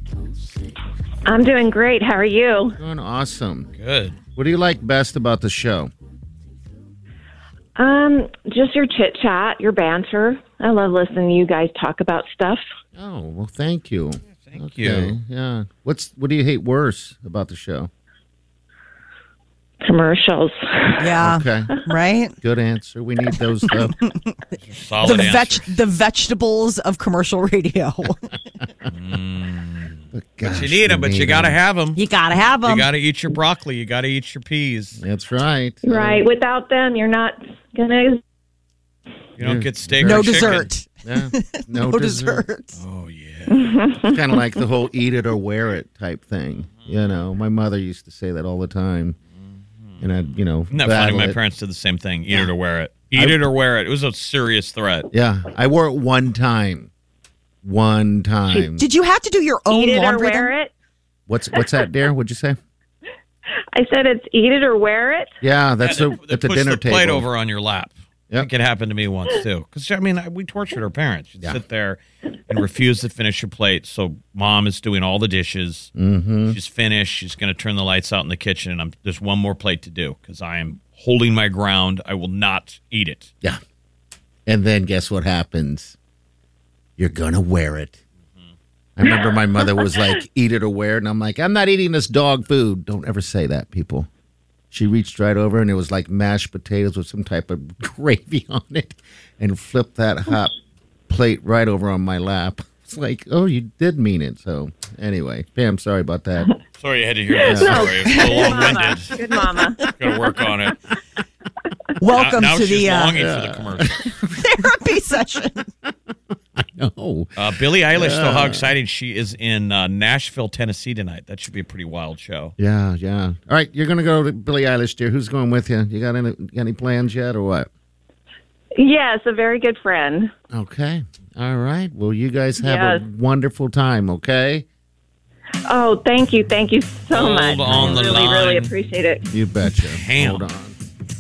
I'm doing great. How are you? Doing awesome. Good. What do you like best about the show? Um, just your chit chat, your banter. I love listening to you guys talk about stuff. Oh well, thank you. Thank Okay, you. Yeah. What's what do you hate worse about the show? Commercials. Yeah. Okay. Right? Good answer. We need those though. Solid the answer. veg- the vegetables of commercial radio. But you need them, but you got to have them. you gotta have them. You got to eat your broccoli. You got to eat your peas. That's right. Right. Without them, you're not gonna. You don't get steak no or dessert. Yeah, no, No dessert. dessert. Oh yeah. kind of like the whole eat it or wear it type thing. You know, my mother used to say that all the time. Mm-hmm. And I'd, you know, Isn't that funny? My it. parents did the same thing. Eat it or wear it. Eat I- it or wear it. It was a serious threat. Yeah, I wore it one time. One time. Did you have to do your own Eat it or wear then? it. What's what's that, dear? What'd you say? I said it's eat it or wear it. Yeah, that's Yeah, a they- they at the push dinner the table. plate over on your lap. Yep. I think it happened to me once too. Because I mean, I- we tortured our parents. You'd Yeah. sit there and refuse to finish your plate. So mom is doing all the dishes. Mm-hmm. She's finished. She's going to turn the lights out in the kitchen, and I'm there's one more plate to do because I am holding my ground. I will not eat it. Yeah. And then guess what happens? You're gonna wear it. I remember my mother was like, "Eat it or wear it," and I'm like, "I'm not eating this dog food." Don't ever say that, people. She reached right over and it was like mashed potatoes with some type of gravy on it, and flipped that hot plate right over on my lap. It's like, oh, you did mean it. So anyway, Pam, sorry about that. Sorry, you had to hear that No. story. It's a little Good mama. long-winded. Good mama. Got to work on it. Welcome now, now to she's the uh, longing for the commercial. therapy session. No, Uh, Billie Eilish, though, how exciting she is in uh, Nashville, Tennessee tonight. That should be a pretty wild show. yeah, yeah. All right, you're gonna go to Billie Eilish, dear. Who's going with you? You got any got any plans yet, or what? Yes, a very good friend. Okay. All right. Well, you guys have Yes. a wonderful time, okay? Oh, thank you, thank you so Hold much. on the I really, really line. appreciate it. You betcha. Damn. Hold on.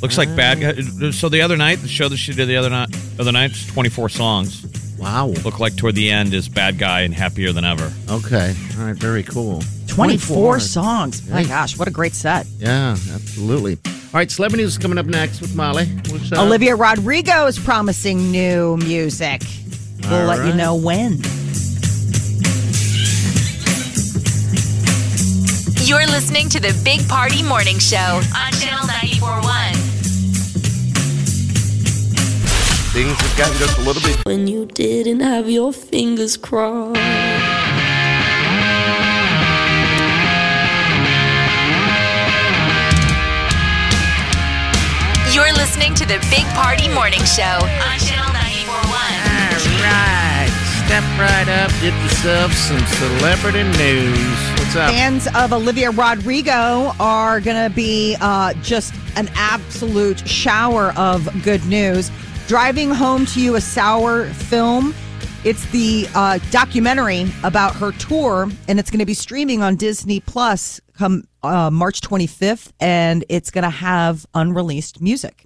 Looks like bad guy. So the other night, the show that she did the other night, other night, 24 songs. Wow. Look like toward the end is bad guy and happier than ever. Okay. All right. Very cool. 24 songs. My gosh, what a great set. Yeah, absolutely. All right. Celebrity news is coming up next with Molly. What's up? Olivia Rodrigo is promising new music. We'll All let you know when. You're listening to the Big Party Morning Show on Channel 941. Things have gotten just a little bit When you didn't have your fingers crossed. You're listening to the Big Party Morning Show on Channel 941. All right. Step right up. Get yourself some celebrity news. What's up? Fans of Olivia Rodrigo are going to be uh, just an absolute shower of good news. Driving Home to You, a sour film. It's the uh, documentary about her tour, and it's going to be streaming on Disney Plus come uh, March 25th, and it's going to have unreleased music.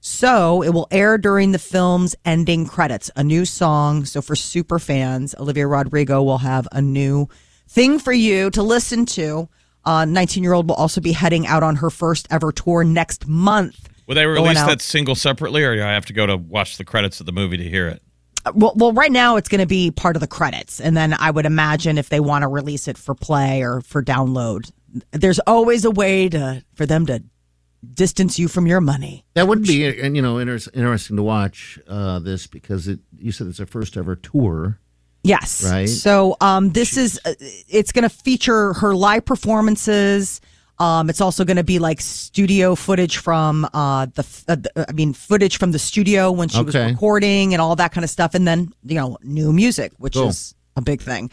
So it will air during the film's ending credits, a new song. So for super fans, Olivia Rodrigo will have a new thing for you to listen to. 19 year old will also be heading out on her first ever tour next month. Will they release that single separately, or do I have to go to watch the credits of the movie to hear it? Well, well, right now it's going to be part of the credits, and then I would imagine if they want to release it for play or for download, there's always a way to for them to distance you from your money. That would be, and you know, inter- interesting to watch uh, this because it. You said it's her first ever tour. Yes. Right. So um, this is uh, it's going to feature her live performances. Um, it's also going to be like studio footage from uh, the, uh, the- I mean, footage from the studio when she was recording and all that kind of stuff, and then you know, new music, which Cool. is a big thing.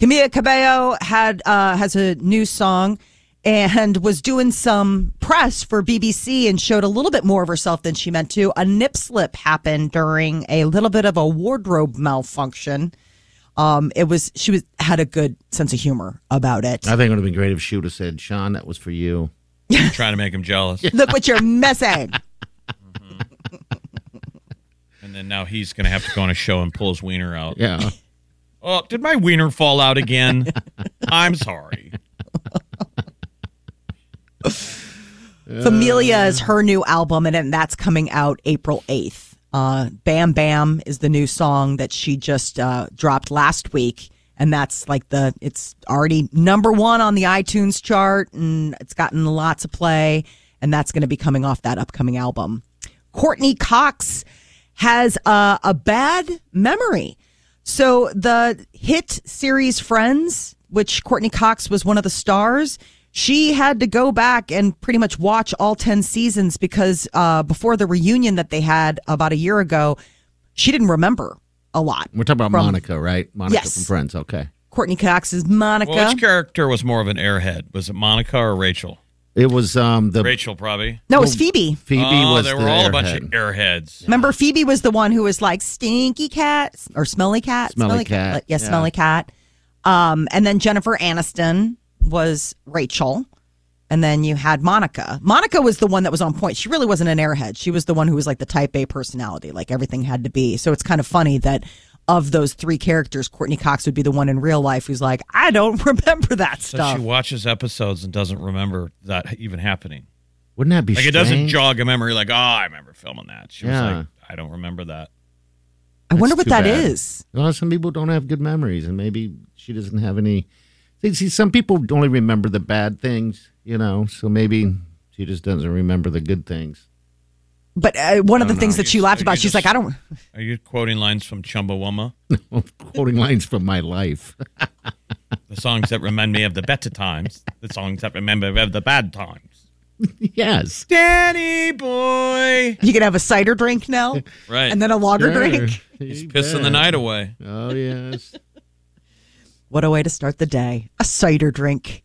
Camila Cabello had uh, has a new song and was doing some press for BBC and showed a little bit more of herself than she meant to. A nip slip happened during a little bit of a wardrobe malfunction. Um, it was she was had a good sense of humor about it. I think it would have been great if she would have said, "Sean, that was for you." trying to make him jealous. Look what you're missing. And then now he's going to have to go on a show and pull his wiener out. Yeah. Oh, did my wiener fall out again? I'm sorry. Familia is her new album, and then that's coming out April 8th. Uh, Bam Bam is the new song that she just uh, dropped last week. And that's like the, it's already number one on the iTunes chart, and it's gotten lots of play. And that's going to be coming off that upcoming album. Courteney Cox has uh, a bad memory. So the hit series Friends, which Courteney Cox was one of the stars, she had to go back and pretty much watch all 10 seasons because uh, before the reunion that they had about a year ago, she didn't remember a lot. We're talking about From- Monica, right? Monica Yes. from Friends. Okay. Courteney Cox is Monica. Well, which character was more of an airhead? Was it Monica or Rachel? It was um the Rachel, probably. no, it was Phoebe. Phoebe oh, was they the were all a bunch of airheads. Remember, Phoebe was the one who was like stinky cat or smelly cat. Smelly cat, Uh, yeah, yeah. smelly cat. Um, and then Jennifer Aniston was Rachel. And then you had Monica. Monica was the one that was on point. She really wasn't an airhead. She was the one who was like the type A personality, like everything had to be. So it's kind of funny that of those three characters, Courteney Cox would be the one in real life who's like, I don't remember that So stuff. she watches episodes and doesn't remember that even happening. Wouldn't that be Like it doesn't jog a memory. Like, oh, I remember filming that. She Yeah. was like, I don't remember that. I wonder what too that bad. is. Well, some people don't have good memories, and maybe she doesn't have any. See, see, some people only remember the bad things, you know. So maybe she just doesn't remember the good things. But uh, one of the don't things that she laughed about, she's just- like, I don't. Are you quoting lines from Chumbawamba? Quoting lines from my life. The songs that remind me of the better times. The songs that remember of the bad times. yes. Danny boy. You can have a cider drink now, Right. and then a lager Sure. drink. He's You pissing the night away. Oh yes. What a way to start the day. A cider drink.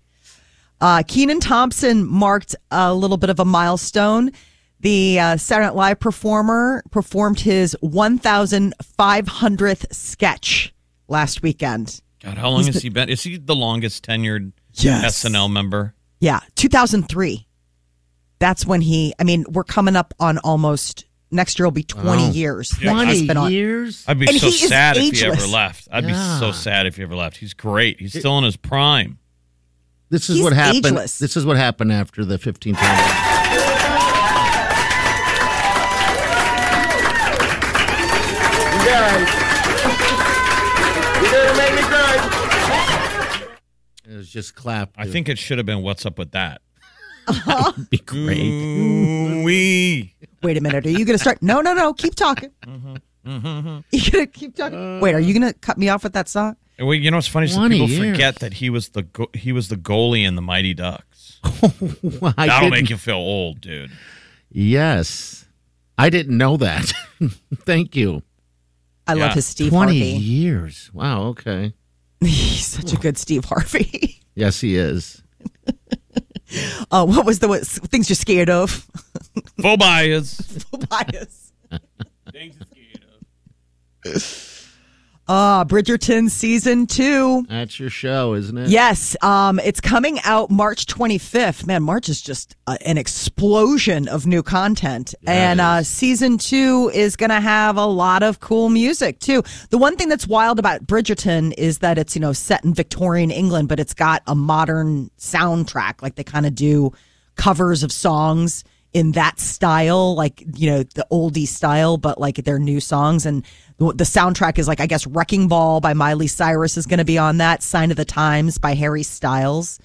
Uh, Kenan Thompson marked a little bit of a milestone. The uh, Saturday Night Live performer performed his 1,500th sketch last weekend. God, how long has he been? Is he the longest tenured Yes. SNL member? Yeah, 2003. That's when he, I mean, we're coming up on almost, next year will be 20 Wow. years. that he's Twenty been on- years. I'd be And so he is sad if he ever left. I'd be so sad if he ever left. He's great. He's still in his prime. This is He's what happened. ageless. This is what happened after the 15th round. Guys. You didn't make me cry. It was just clapped. I think it should have been "What's up with that." it'd be great. Ooh-wee. Wait a minute. Are you going to start? No, no, no. Keep talking. Mm-hmm. You going to keep talking? Wait, are you going to cut me off with that song? Well, you know what's funny is that people years. forget that he was the go- he was the goalie in the Mighty Ducks. Well, I That'll didn't- make you feel old, dude. Yes, I didn't know that. Thank you. I Yeah. love his Steve Twenty Harvey. years. Wow. Okay. He's such a good Steve Harvey. Yes, he is. Uh, what was the what, things you're scared of? Full bias. Full bias. Thanks, Gato. Ah, Bridgerton season two. That's your show, isn't it? Yes, um, it's coming out March 25th. Man, March is just uh, an explosion of new content. and uh, season two is going to have a lot of cool music, too. The one thing that's wild about Bridgerton is that it's, you know, set in Victorian England, but it's got a modern soundtrack. Like they kind of do covers of songs in that style, like, you know, the oldie style, but like they're new songs. And the the soundtrack is like, I guess, Wrecking Ball by Miley Cyrus is going to be on that, Sign of the Times by Harry Styles.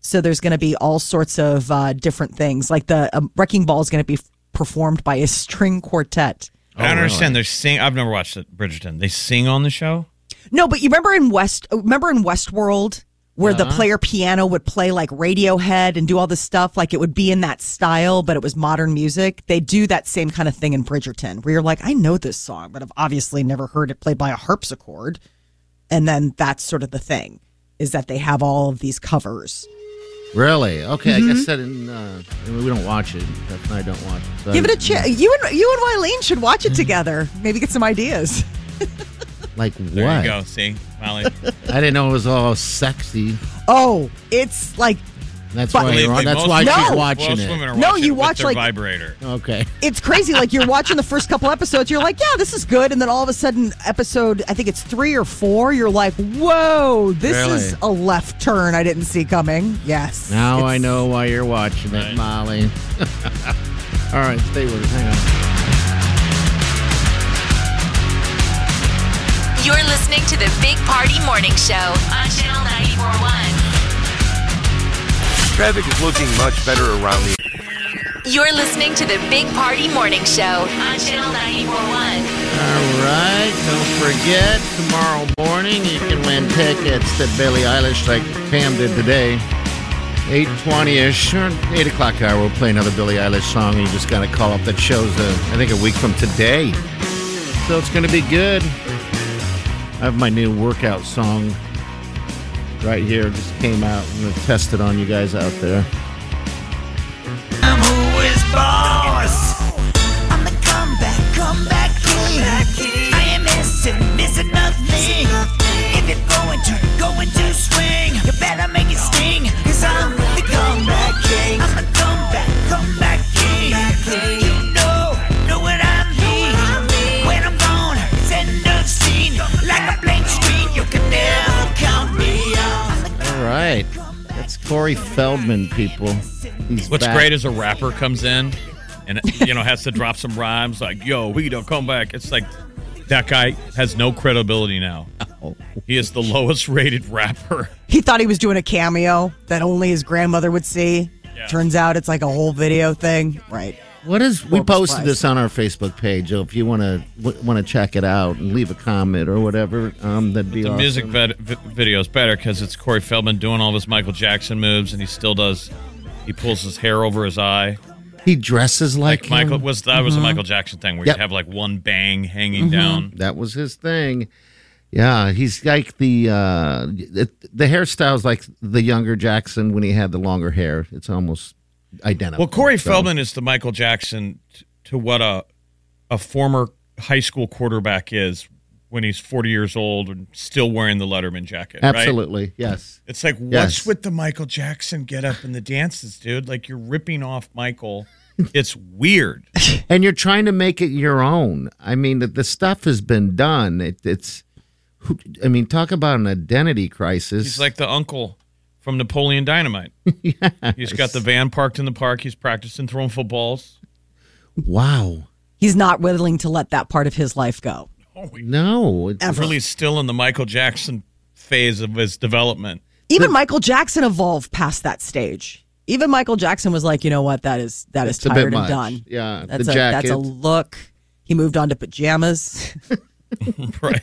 So there's going to be all sorts of uh, different things. Like the um, Wrecking Ball is going to be f- performed by a string quartet. I don't understand. They're sing. I've never watched it, Bridgerton. They sing on the show. No, but you remember in West, remember in Westworld where the player piano would play like Radiohead and do all this stuff, like it would be in that style, but it was modern music. They do that same kind of thing in Bridgerton, where you're like, I know this song, but I've obviously never heard it played by a harpsichord. And then that's sort of the thing, is that they have all of these covers. Really? Okay. Mm-hmm. I guess that in, uh, we don't watch it. Beth and I don't watch it. So Give it a chance. You and you and Wileen should watch it together. Maybe get some ideas. Like There what? you go. See, Molly. I didn't know it was all sexy. Oh, it's like That's But- why. Believe You're, me, that's most- why she's watching Most it. women are No, watching you it with watch, their like- vibrator. Okay. it's crazy. Like you're watching the first couple episodes, you're like, yeah, this is good, and then all of a sudden, episode I think it's three or four, you're like, whoa, this Really? is a left turn I didn't see coming. Yes. Now It's- I know why you're watching it, Right. Molly. all right, stay with us. Hang on. You're listening to the Big Party Morning Show on Channel 941. Traffic is looking much better around the. You're listening to the Big Party Morning Show on Channel 941. All right, don't forget tomorrow morning you can win tickets to Billie Eilish like Pam did today. 820-ish or 8 o'clock hour, we'll play another Billie Eilish song. You just got to call up that shows, uh, I think, a week from today. So it's going to be good. I have my new workout song right here. Just came out. I'm going to test it on you guys out there. People. He's What's back. great is a rapper comes in and you know has to drop some rhymes like "Yo, we don't come back." It's like that guy has no credibility now. Oh. He is the lowest rated rapper. He thought he was doing a cameo that only his grandmother would see. Turns out it's like a whole video thing. Right. What is? We posted Christ. this on our Facebook page. So if you want to want to check it out and leave a comment or whatever, um, that'd be The awesome. music vid- video is better because it's Corey Feldman doing all his Michael Jackson moves, and he still does. He pulls his hair over his eye. He dresses like, Michael him. was that was a Mhm. Michael Jackson thing where Yep. you have like one bang hanging Mhm. down. That was his thing. Yeah, he's like the uh it, the hairstyle's like the younger Jackson when he had the longer hair. It's almost identical. Well, Corey So- Feldman is the Michael Jackson t- to what a a former high school quarterback is when he's 40 years old and still wearing the Letterman jacket. right? Absolutely, yes. It's like, what's Yes. with the Michael Jackson get up in the dances, dude? Like, you're ripping off Michael. It's weird. and you're trying to make it your own. I mean, the, the stuff has been done. It, it's, I mean, talk about an identity crisis. He's like the uncle from Napoleon Dynamite. He's got the van parked in the park. He's practicing throwing footballs. wow. He's not willing to let that part of his life go. No, it's He's really still in the Michael Jackson phase of his development. Even Michael Jackson evolved past that stage. Even Michael Jackson was like, you know what, that is that is It's a bit tired and much. done. Yeah, that's the a that's a look. He moved on to pajamas right.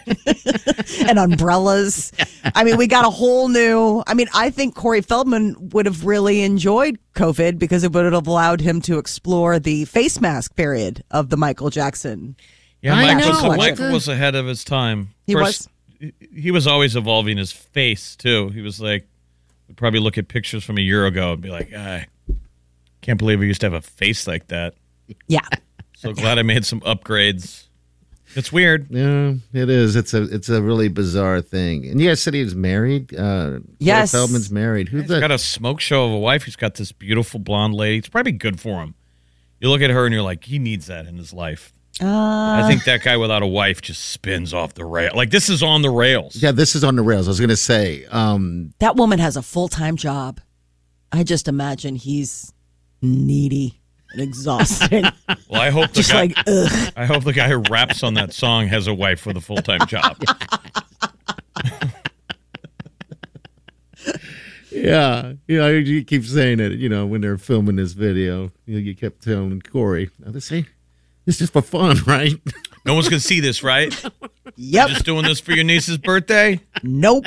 and umbrellas. I mean, we got a whole new. I mean, I think Corey Feldman would have really enjoyed COVID because it would have allowed him to explore the face mask period of the Michael Jackson. Yeah, I Mike, was, know. Michael was ahead of his time. He First, he- He was always evolving his face too. He was like, would probably look at pictures from a year ago and be like, I can't believe I used to have a face like that. Yeah. So glad I made some upgrades. It's weird. Yeah, it is. It's a it's a really bizarre thing. And you guys said he married. Uh, Corey Yes. Feldman's married. Who's He's the? got a smoke show of a wife. He's got this beautiful blonde lady. It's probably good for him. You look at her and you're like, he needs that in his life. Uh, I think that guy without a wife just spins off the rail. Like this is on the rails. Yeah, this is on the rails. I was going to say. Um, that woman has a full time job. I just imagine he's needy and exhausted. Well, I hope the Just guy. like, ugh. I hope the guy who raps on that song has a wife with a full time job. yeah, you know, you keep saying it. You know, when they're filming this video, you, know, you kept telling Corey, this ain't. This is for fun, right?" No one's gonna see this, right? Yep. Just doing this for your niece's birthday. Nope.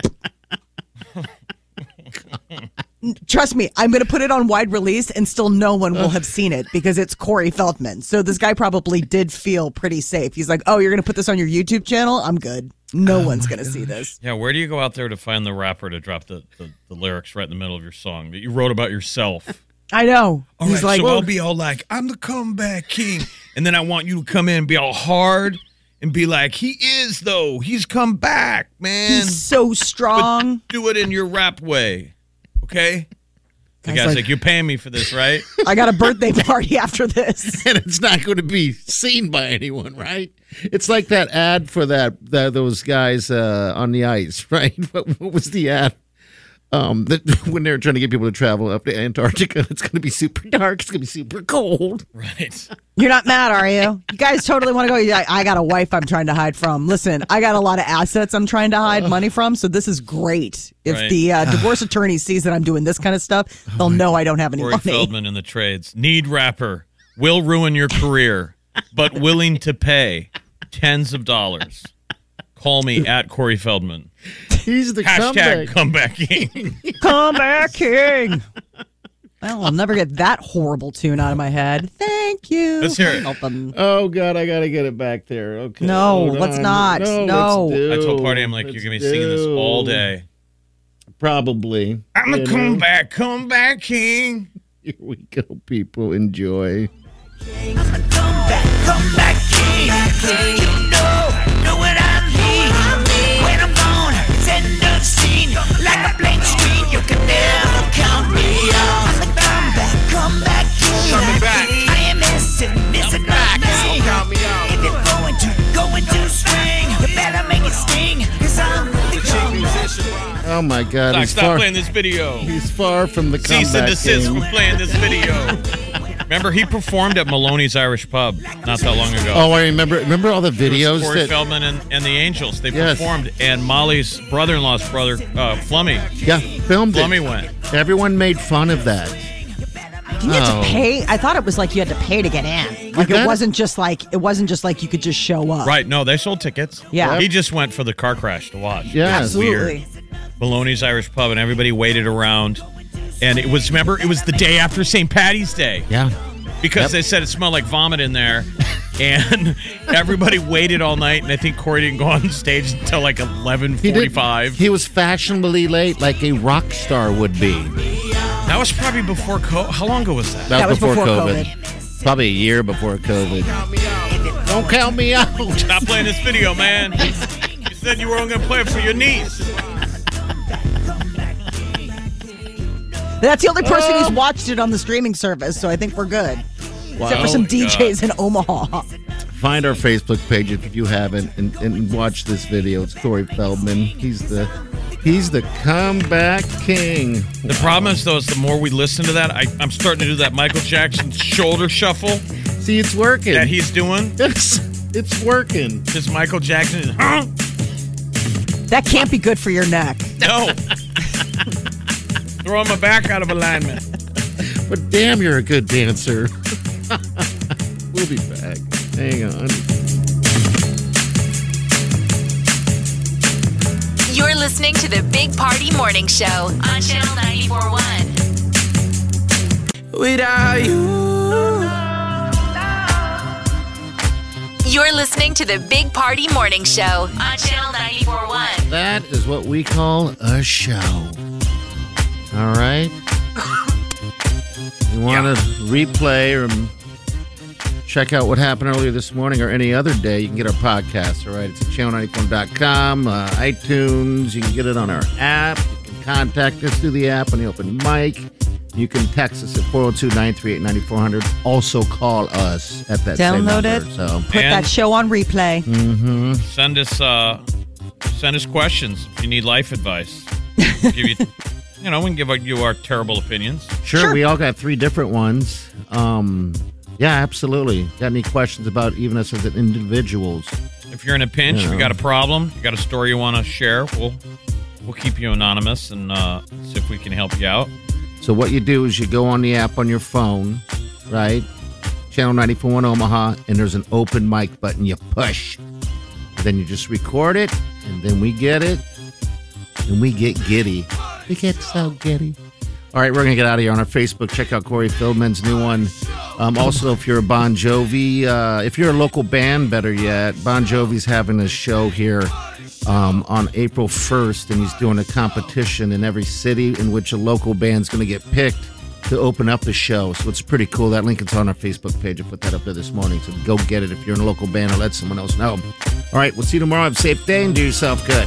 Trust me, I'm going to put it on wide release and still no one will have seen it because it's Corey Feldman. So this guy probably did feel pretty safe. He's like, oh, you're going to put this on your YouTube channel? I'm good. No one's going to see this. Yeah, where do you go out there to find the rapper to drop the, the, the lyrics right in the middle of your song that you wrote about yourself? I know. All He's right, like, so I'll be all like, I'm the comeback king. And then I want you to come in and be all hard and be like, he is, though. He's come back, man. he's so strong. Do it in your rap way. Okay? The Guy's guy's like- like, You're paying me for this, right? I got a birthday party after this. and it's not going to be seen by anyone, right? It's like that ad for that, that those guys uh, on the ice, right? What, what was the ad? Um, that when they're trying to get people to travel up to Antarctica, it's going to be super dark. It's going to be super cold. Right. You're not mad, are you? You guys totally want to go. You're like, I got a wife I'm trying to hide from. Listen, I got a lot of assets I'm trying to hide money from, so this is great. If Right. the uh, divorce attorney sees that I'm doing this kind of stuff, they'll know I don't have any Corey money. Feldman in the trades. Need rapper. Will ruin your career, but willing to pay tens of dollars. Call me at Corey Feldman. He's the Hashtag comeback. comeback king. Come back, King. Well, I'll never get that horrible tune out of my head. Thank you. Let's hear it. Help 'em. Oh God, I gotta get it back there. Okay. No, hold let's on. not. No. let's do. I told Party, I'm like, you're gonna be singing this all day. Probably. I'm a You know? comeback, comeback king. Here we go, people. Enjoy. Come back, come back, king. Oh my God, Stop, he's stop far. playing this video. He's far from the Cease and desist king. from playing this video. Remember, he performed at Maloney's Irish Pub not that long ago. Oh, I remember. Remember all the videos Corey that. Feldman and, and the Angels. They Yes. performed, and Molly's brother-in-law's brother, uh, Flummy, Yeah, filmed Flummy it. went. Everyone made fun of that. You had Oh. to pay. I thought it was like you had to pay to get in. Like it it. wasn't just like it wasn't just like you could just show up. Right? No, they sold tickets. Yeah. he just went for the car crash to watch. Yeah. Absolutely. Maloney's Irish Pub, and everybody waited around. And it was remember it was the day after St. Patty's Day Yeah. because Yep. they said it smelled like vomit in there, and everybody waited all night. And I think Corey didn't go on stage until like eleven forty-five. He did- He was fashionably late, like a rock star would be. That was probably before. Co- How long ago was that? That, That was was before, before COVID. Probably a year before COVID. Don't count me out. Stop playing this video, man. You said you were only gonna play it for your niece. That's the only person Oh. who's watched it on the streaming service, so I think we're good. Except for some oh DJs in Omaha. Find our Facebook page if you haven't, and, and watch this video. It's Corey Feldman. He's the he's the comeback king. The problem is, though, is the more we listen to that, I, I'm starting to do that Michael Jackson shoulder shuffle See, it's working. that he's doing. it's it's working. Because Michael Jackson huh? That can't be good for your neck. No. Throwing my back out of alignment. But damn, you're a good dancer. we'll be back. Hang on. You're listening to the Big Party Morning Show on Channel 941. Without you. You're listening to the Big Party Morning Show on Channel 941. That is what we call a show. All right. You want to replay or check out what happened earlier this morning or any other day, you can get our podcast. All right. It's at channel94.com, uh, iTunes. You can get it on our app. You can contact us through the app on the open mic. You can text us at 402 938 9400. Also call us at that same Download number. it. So, Put And- that show on replay. Send us uh, send us questions if you need life advice. Give you, you know, we can give you our terrible opinions. Sure, Sure. we all got three different ones. Um, yeah, absolutely. Got any questions about even us as individuals? If you're in a pinch, if you got a problem, you got a story you want to share, we'll we'll keep you anonymous and uh, see if we can help you out. So what you do is you go on the app on your phone, right? Channel 941 Omaha, and there's an open mic button. You push. Then you just record it, and then we get it, and we get giddy. We get so giddy. All right, we're going to get out of here on our Facebook. Check out Corey Feldman's new one. Um, also, if you're a Bon Jovi, uh, if you're a local band, better yet, Bon Jovi's having a show here um, on April 1st, and he's doing a competition in every city in which a local band's going to get picked to open up the show. So it's pretty cool. That link is on our Facebook page. I put that up there this morning. So go get it if you're in a local band or let someone else know. All right, we'll see you tomorrow. Have a safe day and do yourself good.